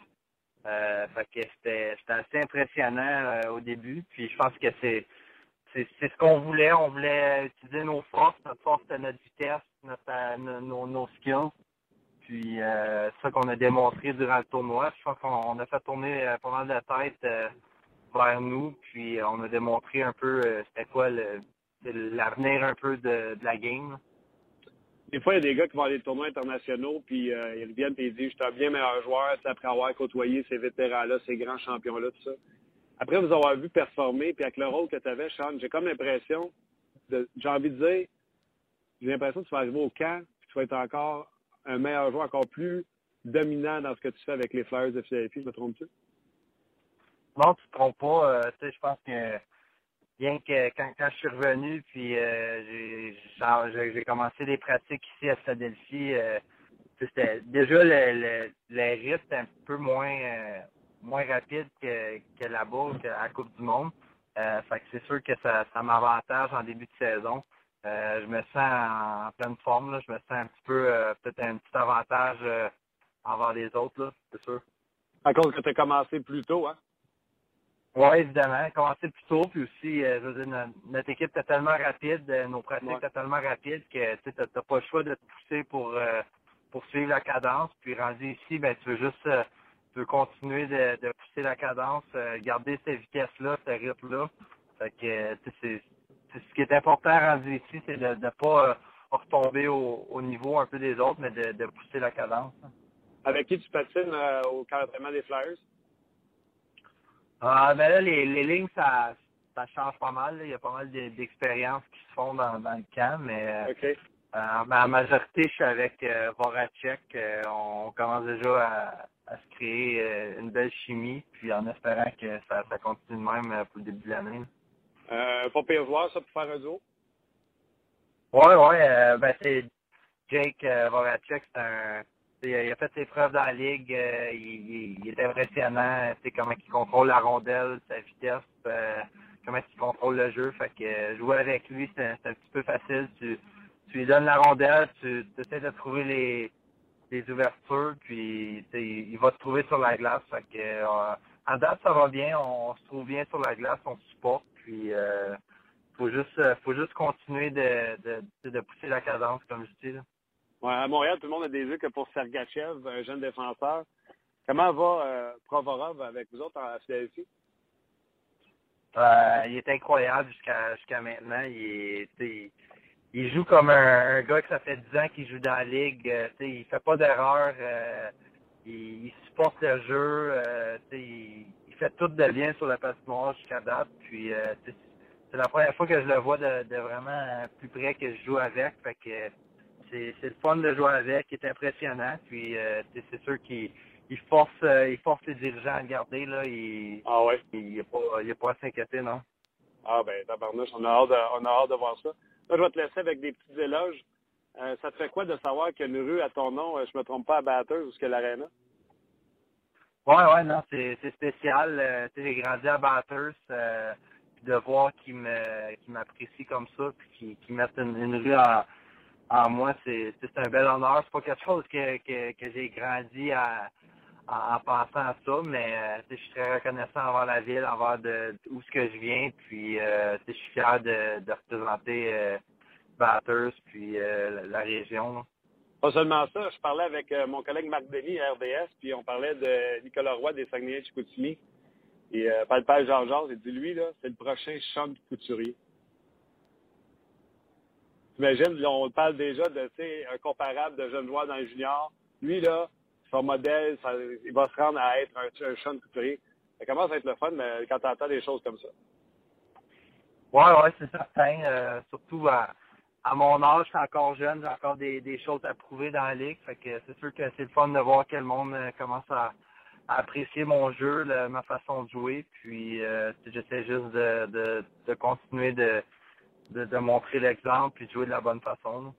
[SPEAKER 7] Euh, fait que c'était, c'était assez impressionnant euh, au début, puis je pense que c'est, c'est, ce qu'on voulait. On voulait utiliser nos forces. Notre force, notre vitesse, notre, euh, nos- nos skills. Puis euh, ça qu'on a démontré durant le tournoi. Je pense qu'on on a fait tourner euh, pas mal de tête euh, vers nous. Puis on a démontré un peu c'était quoi l'avenir un peu de, la game.
[SPEAKER 6] Des fois, il y a des gars qui vont à des tournois internationaux, puis ils reviennent et ils disent, je suis un bien meilleur joueur, après avoir côtoyé ces vétérans-là, ces grands champions-là, tout ça. Après vous avoir vu performer, puis avec le rôle que tu avais, Sean, j'ai comme l'impression, j'ai envie de dire, j'ai l'impression que tu vas arriver au camp, puis tu vas être encore un meilleur joueur, encore plus dominant dans ce que tu fais avec les Flyers de Philadelphie, je me trompe-tu?
[SPEAKER 7] Non, tu te trompes pas. Euh, je pense que bien que quand, je suis revenu, puis euh, j'ai commencé des pratiques ici à Philadelphie, euh, déjà le, le, le rythme était un peu moins moins que, que là-bas, à Coupe du Monde. Fait que c'est sûr que ça, ça m'avantage en début de saison. Euh, je me sens en, pleine forme, là. je me sens un petit peu euh, peut-être un petit avantage euh, envers les autres, c'est sûr.
[SPEAKER 6] À cause que tu as commencé plus tôt, hein?
[SPEAKER 7] Oui, évidemment. Commencer plus tôt, puis aussi, euh, je veux dire, notre, notre équipe est tellement rapide, euh, nos pratiques
[SPEAKER 6] Ouais.
[SPEAKER 7] sont tellement rapides que tu n'as pas le choix de te pousser pour, euh, pour suivre la cadence. Puis rendu ici, ben tu veux juste tu veux continuer de, de pousser la cadence, garder cette vitesse-là, ce rythme-là. Fait que tu sais, c'est c'est ce qui est important rendu ici, c'est de ne pas euh, retomber au, au niveau un peu des autres, mais de, de pousser la cadence.
[SPEAKER 6] Avec qui tu patines euh, au d'entraînement des Flyers?
[SPEAKER 7] Ah, ben là, les, les lignes, ça, ça change pas mal. là. Il y a pas mal de- d'expériences qui se font dans, dans le camp, mais euh,
[SPEAKER 6] OK.
[SPEAKER 7] euh, en majorité, je suis avec euh, Voracek. Euh, on commence déjà à, à se créer une belle chimie, puis en espérant que ça, ça continue de même pour le début de l'année.
[SPEAKER 6] Euh, pas pire joueur, ça, pour faire un duo?
[SPEAKER 7] Ouais, ouais, euh, ben c'est Jake euh, Voracek, c'est un. c'est- Il a fait ses preuves dans la ligue, euh, il, est impressionnant, c'est comment il contrôle la rondelle, sa vitesse, euh, comment il contrôle le jeu. Fait que euh, jouer avec lui, c'est un, petit peu facile. Tu, tu lui donnes la rondelle, tu essaies de trouver les, les ouvertures, puis il va te trouver sur la glace. Fait que euh, en date, ça va bien, on, se trouve bien sur la glace, on se supporte, puis euh, faut juste euh, faut juste continuer de, de, de pousser la cadence, comme je dis. là.
[SPEAKER 6] Ouais, à Montréal, tout le monde a des yeux que pour Sergachev, un jeune défenseur. Comment va euh, Provorov avec vous autres en Philadelphie?
[SPEAKER 7] Euh, il est incroyable jusqu'à jusqu'à maintenant. Il, est, il, il joue comme un, un gars que ça fait 10 ans qu'il joue dans la ligue. Sais, il fait pas d'erreur. euh, il, il supporte le jeu. il, il fait tout de bien sur la patinoire jusqu'à date. Puis euh, c'est la première fois que je le vois de, de vraiment euh, plus près que je joue avec. Fait que c'est le fun de jouer avec, il est impressionnant. Puis euh, c'est sûr qu'il il force il force les dirigeants à le garder. Là. Il,
[SPEAKER 6] Ah ouais?
[SPEAKER 7] il n'y a, pas- il pas à s'inquiéter, non?
[SPEAKER 6] Ah ben, tabarnouche, on a hâte de, on a hâte de voir ça. Là, je vais te laisser avec des petits éloges. Euh, ça te fait quoi de savoir qu'il y a une rue à ton nom, je me trompe pas, à Batters, ou ce que l'Arena?
[SPEAKER 7] Ouais, ouais, non, c'est spécial. Euh, j'ai grandi à Bathurst, euh, de voir qu'ils m'apprécient comme ça, puis qu'ils mettent une, une rue en, moi, c'est un bel honneur. C'est pas quelque chose que, que, que j'ai grandi en, en pensant à ça, mais euh, je suis très reconnaissant envers la ville, envers de, où ce que je viens, puis je suis fier de, de représenter euh, Bathurst, puis la, région.
[SPEAKER 6] Pas seulement ça, je parlais avec euh, mon collègue Marc Denis à RDS, puis on parlait de Nicolas Roy des Saguenay-Chicoutimi. Et euh, père Jean-Georges, il dit, lui, là, c'est le prochain champ de couturier. T'imagines, on parle déjà de, tu sais, un comparable de jeune joueur dans le junior. Lui, là, son modèle, il va se rendre à être un, un champ de couturier. Ça commence à être le fun mais quand tu entends des choses comme ça.
[SPEAKER 7] Ouais, ouais, c'est certain. euh, surtout à, à mon âge, je suis encore jeune, j'ai encore des, des choses à prouver dans la ligue. Fait que c'est sûr que c'est le fun de voir que le monde euh, commence à, à apprécier mon jeu, le- ma façon de jouer. Puis euh, j'essaie juste de, de, de continuer de, de, de montrer l'exemple puis de jouer de la bonne façon. là.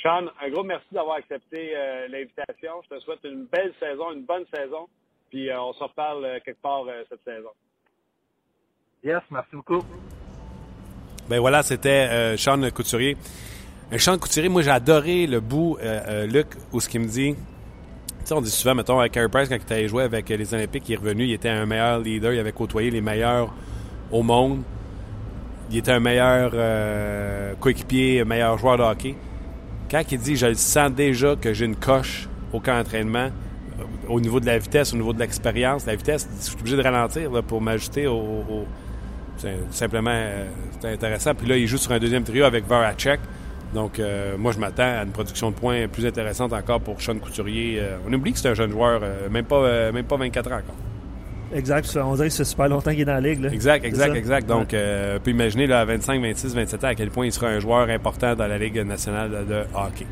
[SPEAKER 6] Sean, un gros merci d'avoir accepté euh, l'invitation. Je te souhaite une belle saison, une bonne saison. Puis euh, on se reparle quelque part cette saison.
[SPEAKER 7] Yes, merci beaucoup.
[SPEAKER 1] Ben voilà, c'était euh, Sean Couturier. Sean Couturier, moi j'ai adoré le bout, euh, euh, Luc, où ce qu'il me dit. Tu sais, on dit souvent, mettons, avec Carey Price, quand il avait joué avec les Olympiques, il est revenu, il était un meilleur leader, il avait côtoyé les meilleurs au monde. Il était un meilleur coéquipier, un meilleur joueur de hockey. Quand il dit, je le sens déjà que j'ai une coche au camp d'entraînement, au niveau de la vitesse, au niveau de l'expérience, la vitesse, je suis obligé de ralentir pour m'ajuster au, au- simplement euh, c'est intéressant. Puis là, il joue sur un deuxième trio avec Varacek. Donc, euh, moi, je m'attends à une production de points plus intéressante encore pour Sean Couturier. Euh, on oublie que c'est un jeune joueur, même, pas, même pas 24 ans encore.
[SPEAKER 4] Exact. On dirait que fait super longtemps qu'il est dans la ligue. Là.
[SPEAKER 1] Exact,
[SPEAKER 4] C'est
[SPEAKER 1] exact, exact. Donc, on peut imaginer là, à 25, 26, 27 ans à quel point il sera un joueur important dans la Ligue nationale de, de hockey.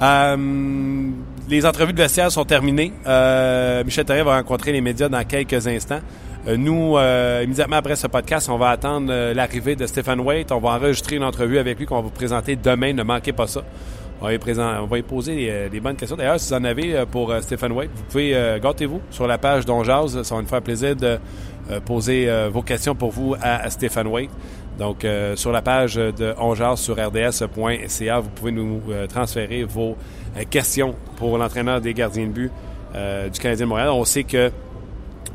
[SPEAKER 1] Euh, les entrevues de vestiaire sont terminées. Euh, Michel Therrien va rencontrer les médias dans quelques instants. Euh, nous, euh, immédiatement après ce podcast, on va attendre euh, l'arrivée de Stephen Waite. On va enregistrer une entrevue avec lui qu'on va vous présenter demain. Ne manquez pas ça. On va y, poser les, bonnes questions. D'ailleurs, si vous en avez pour Stephen Waite, vous pouvez gâtez-vous sur la page Don Jazz. Ça va nous faire plaisir de poser vos questions pour vous à, Stephen Waite. Donc, sur la page de onjaz sur rds.ca, vous pouvez nous transférer vos questions pour l'entraîneur des gardiens de but du Canadien de Montréal. On sait que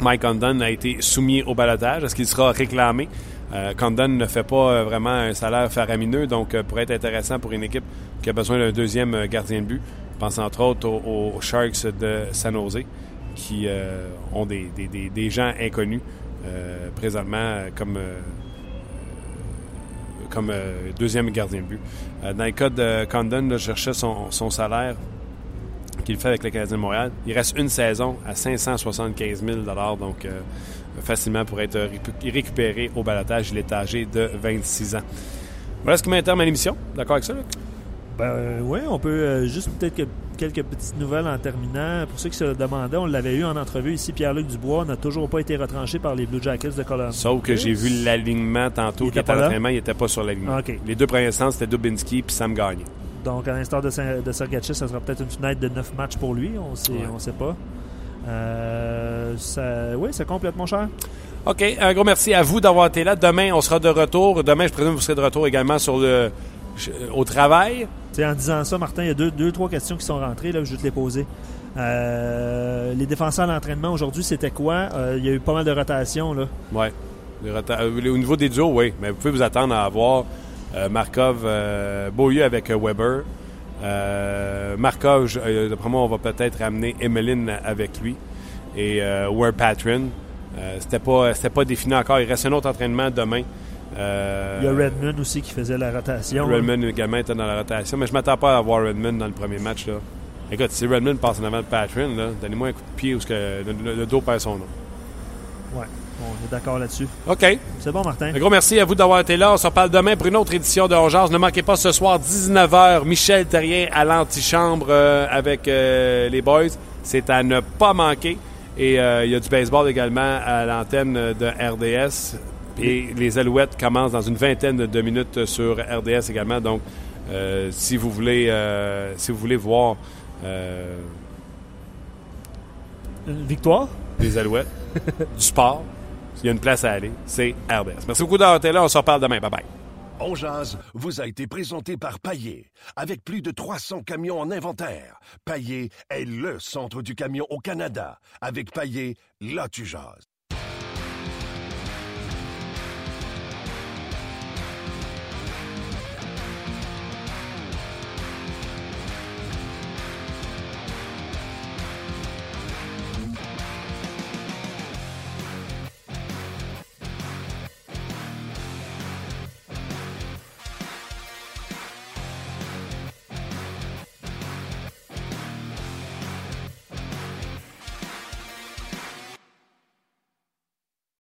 [SPEAKER 1] Mike Condon a été soumis au balotage. Est-ce qu'il sera réclamé? Euh, Condon ne fait pas euh, vraiment un salaire faramineux, donc euh, pourrait être intéressant pour une équipe qui a besoin d'un deuxième gardien de but. Je pense entre autres aux, Sharks de San Jose, qui ont des, gens inconnus présentement comme, deuxième gardien de but. Dans le cas de Condon, je cherchais son salaire qu'il fait avec le Canadien de Montréal. Il reste une saison à 575 000 donc euh, facilement pour être récu- récupéré au balotage. Il est âgé de 26 ans. Voilà ce qui m'intéresse à l'émission. D'accord avec ça, Luc?
[SPEAKER 4] Ben oui, on peut euh, juste peut-être que quelques petites nouvelles en terminant. Pour ceux qui se le demandaient, on l'avait eu en entrevue ici. Pierre-Luc Dubois n'a toujours pas été retranché par les Blue Jackets de Columbus.
[SPEAKER 1] Sauf que j'ai vu l'alignement tantôt qui
[SPEAKER 4] était
[SPEAKER 1] à l'entraînement, il n'était pas sur l'alignement. Les deux premiers instants, c'était Dubinsky puis Sam Gagné.
[SPEAKER 4] Donc, à l'instar de, Saint- de Sergachev, ça sera peut-être une fenêtre de 9 matchs pour lui. On sait,
[SPEAKER 1] Ouais.
[SPEAKER 4] on sait pas. Euh, ça, oui, ça complète, mon cher.
[SPEAKER 1] OK, un gros merci à vous d'avoir été là. Demain, on sera de retour. Demain, je présume que vous serez de retour également sur le, au travail.
[SPEAKER 4] En disant ça, Martin, il y a deux, deux trois questions qui sont rentrées. Là, je vais te les poser. Euh, les défenseurs à l'entraînement aujourd'hui, c'était quoi? Euh, il y a eu pas mal de rotations.
[SPEAKER 1] Euh, Au niveau des duos, oui. Mais vous pouvez vous attendre à avoir Markov, euh, Beaulieu avec euh, Weber. Euh, Markov, euh, d'après moi, on va peut-être ramener Emeline avec lui. Et euh, Ware Patron. Euh, c'était pas, c'était pas défini encore. Il reste un autre entraînement demain. Euh,
[SPEAKER 4] Il y a Redmond aussi qui faisait la rotation.
[SPEAKER 1] Redmond également était dans la rotation, mais je m'attends pas à voir Redmond dans le premier match. Là. Écoute, si Redmond passe en avant de Patron, là, donnez-moi un coup de pied où ce que le, le- le dos perd son nom.
[SPEAKER 4] Ouais, on est d'accord là-dessus.
[SPEAKER 1] OK.
[SPEAKER 4] C'est bon, Martin.
[SPEAKER 1] Un gros merci à vous d'avoir été là. On se reparle demain pour une autre édition de Ongeance. Ne manquez pas ce soir, 19h, Michel Terrien à l'antichambre euh, avec euh, les boys. C'est à ne pas manquer. Et euh, il y a du baseball également à l'antenne de RDS. Et les Alouettes commencent dans une vingtaine de minutes sur RDS également. Donc, si vous voulez, si vous voulez voir
[SPEAKER 4] Une victoire?
[SPEAKER 1] les Alouettes, du sport, il y a une place à aller. C'est RDS. Merci beaucoup d'avoir été là. On se reparle demain. Bye bye.
[SPEAKER 5] On jase vous a été présenté par Paillé. Avec plus de 300 camions en inventaire, Paillé est le centre du camion au Canada. Avec Paillé, là tu jases.